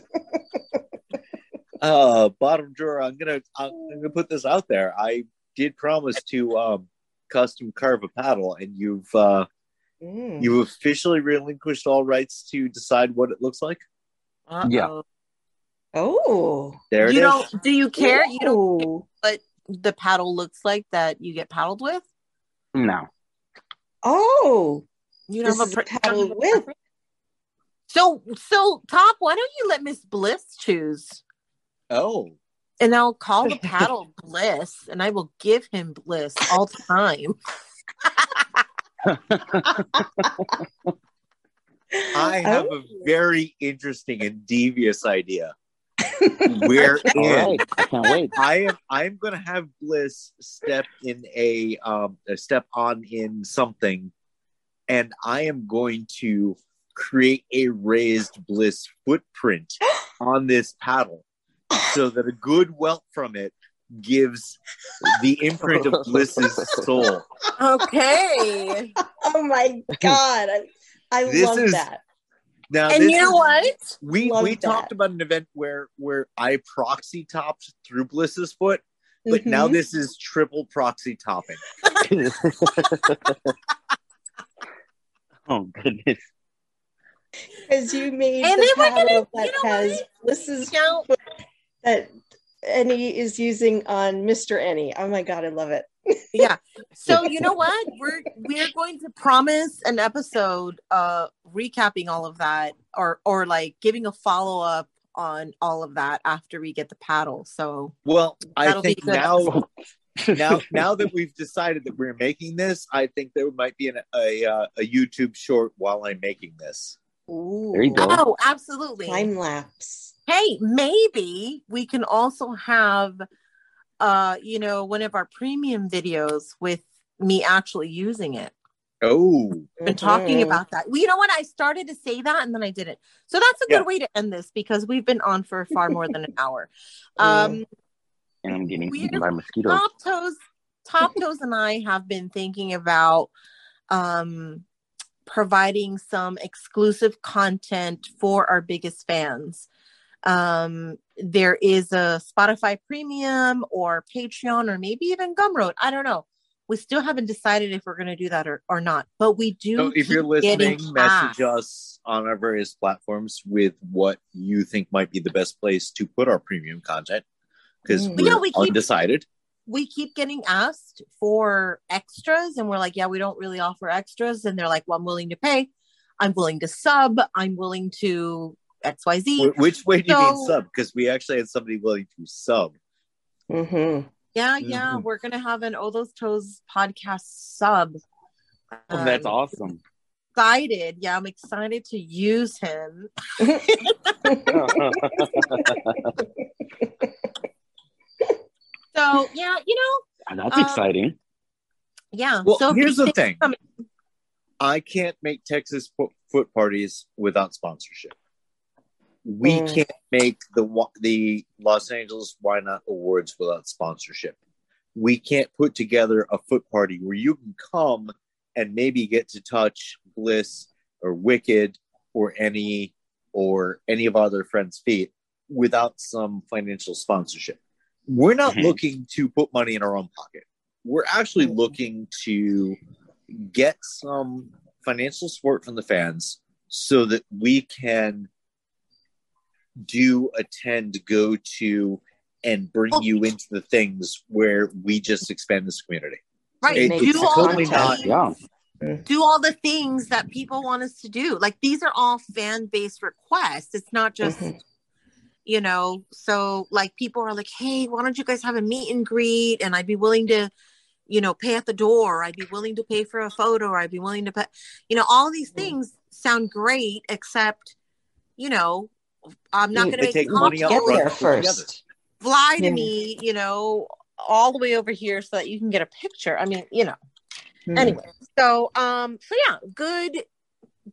uh, bottom drawer. I'm gonna I'm gonna put this out there. I did promise to um, custom carve a paddle, and you've uh, Mm. you officially relinquished all rights to decide what it looks like. Uh-oh. Oh. There it You is. don't? Do you care? You don't care what the paddle looks like that you get paddled with? No. Oh. You This have is a a paddle with. So, so top. Why don't you let Miss Bliss choose? Oh, And I'll call the paddle Bliss, and I will give him Bliss all the time. I have Oh. a very interesting and devious idea. We're in. I can't wait. I am I'm gonna have Bliss step in a um a step on in something, and I am going to create a raised Bliss footprint on this paddle, so that a good welt from it gives the imprint of Bliss's sole. Okay. Oh my god, I, I This love is- that. Now, and this you know is- what? We Love we that. talked about an event where where I proxy topped through Bliss's foot, but now Mhm. this is triple proxy topping. oh goodness. because you made And the then we're gonna- paddle you know has what? this is Now, that Annie is using on Mr. Any. Oh my god, I love it. yeah. So you know what? We're we're going to promise an episode uh recapping all of that or or like giving a follow up on all of that after we get the paddle. So Well, I That'll be think now now now that we've decided that we're making this, I think there might be an, a uh, a YouTube short while I'm making this. Ooh. There you go. oh, absolutely. Time lapse. Hey, maybe we can also have uh you know one of our premium videos with me actually using it. Oh, been talking Mhm. about that. Well, you know what? I started to say that and then I didn't. So that's a good Yeah. way to end this because we've been on for far more than an hour. Mm. Um, And I'm getting Weird. eaten by mosquitoes. Top Toes, Top Toes, and I have been thinking about um, providing some exclusive content for our biggest fans. Um, there is a Spotify Premium or Patreon or maybe even Gumroad. I don't know. We still haven't decided if we're going to do that or, or not, but we do. so if you're listening, message us on our various platforms with what you think might be the best place to put our premium content because Mm. we're Yeah, we keep- undecided. we keep getting asked for extras and we're like yeah we don't really offer extras and they're like well i'm willing to pay i'm willing to sub i'm willing to xyz Which way do you mean sub? Because we actually had somebody willing to sub. Mhm. yeah yeah Mhm. we're gonna have an oh those toes podcast sub Oh, that's Um, awesome. excited yeah i'm excited to use him so yeah you know that's Um, exciting. yeah Well, so here's the thing. coming- I can't make Texas foot, foot parties without sponsorship. We Mm. can't make the the Los Angeles Why Not Awards without sponsorship. We can't put together a foot party where you can come and maybe get to touch Bliss or Wicked or any or any of our other friends' feet without some financial sponsorship. We're not Mhm. looking to put money in our own pocket. We're actually Mhm. looking to get some financial support from the fans so that we can do attend, go to, and bring you into the things where we just expand this community. right It- do all totally the not- things- Yeah. do all the things that people want us to do. Like these are all fan based requests. It's not just, Mhm. you know, so like people are like, hey, why don't you guys have a meet and greet? And I'd be willing to, you know, pay at the door. I'd be willing to pay for a photo. Or I'd be willing to pay, you know, all these Mhm. things sound great, except, you know, I'm not going to make take Top money Get up Toes there to put together. first. fly to Yeah. me, you know, all the way over here so that you can get a picture. I mean, you know Mhm. anyway so um so yeah good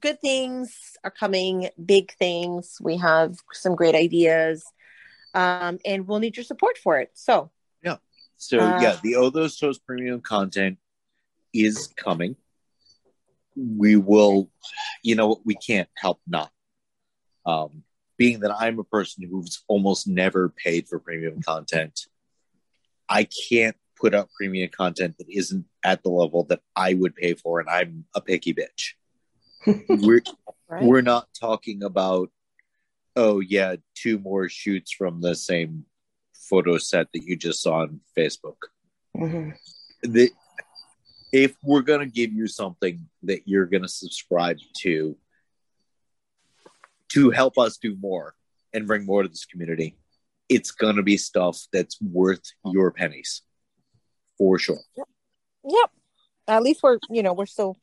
good things are coming big things we have some great ideas um and we'll need your support for it so yeah. So Uh, yeah, the Oh Those Toes premium content is coming. We will, you know, we can't help not. Um, being that I'm a person who's almost never paid for premium content, I can't put out premium content that isn't at the level that I would pay for, and I'm a picky bitch. we're right we're not talking about, oh yeah, two more shoots from the same photo set that you just saw on Facebook. Mhm. The, if we're gonna give you something that you're gonna subscribe to to help us do more and bring more to this community, it's gonna be stuff that's worth your pennies. For sure. yep. At least we're you know we're still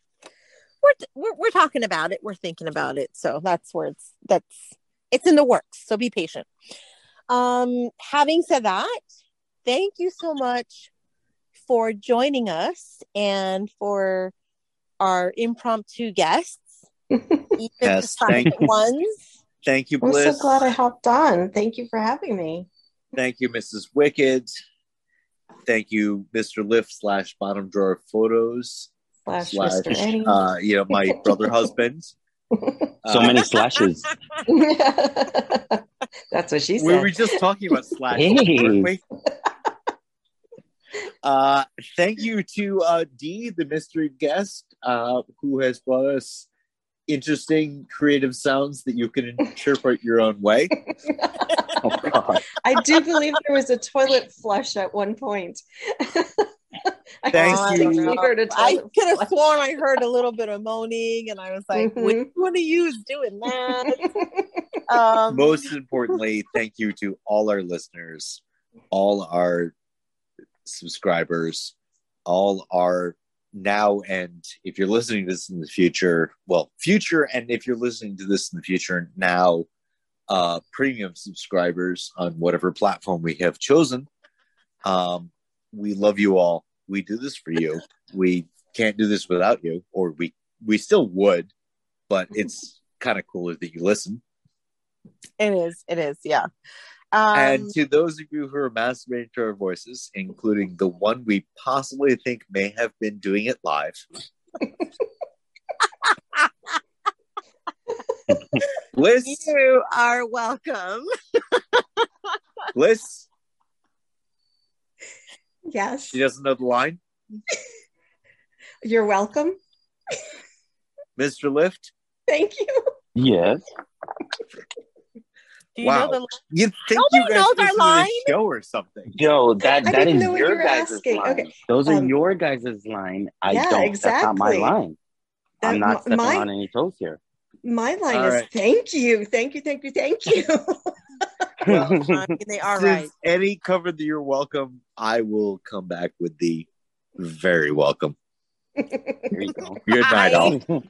we're, we're we're talking about it we're thinking about it. So that's where it's that's it's in the works. So be patient. Um having said that thank you so much for joining us and for our impromptu guests Yes, the thank silent ones Thank you, I'm so glad I hopped on. Thank you for having me. Thank you, Mrs. Wicked. thank you, Mr. Lift slash bottom drawer photos Slash, slash Mr. Eddie. uh, you know my brother husband. So Uh, many slashes. That's what she said. We were just talking about slash. Hey. weren't we? Uh, thank you to uh, Dee, the mystery guest, uh, who has brought us interesting creative sounds that you can interpret your own way. Oh God. I do believe there was a toilet flush at one point. I Thank you. heard a I could have sworn I heard a little bit of moaning, and I was like, "Which Mhm. one of you is doing that?" Um, Most importantly, thank you to all our listeners, all our subscribers, all our now and if you're listening to this in the future, well, future, and if you're listening to this in the future now, uh, premium subscribers on whatever platform we have chosen. Um, we love you all. We do this for you. We can't do this without you, or we we still would, but it's kind of cooler that you listen. it is. It is. Yeah. Um, and to those of you who are masturbating to our voices, including the one we possibly think may have been doing it live. Bliss, you are welcome. Bliss, yes, she doesn't know the line. you're welcome. Mr. Lift, Thank you. Yes. Do you Wow. know the you think Nobody you guys knows our listen to line. this show or something? Yo, that I that didn't is know what your you guys' asking. line. Okay. Those are Um, your guys' line. I yeah, don't. That's not my line. That- I'm not stepping my- on any toes here. My line All is right. thank you, thank you, thank you, thank you. well, I mean, they are Since right. Eddie covered the you're welcome, I will come back with the very welcome. There you go. Good night, all.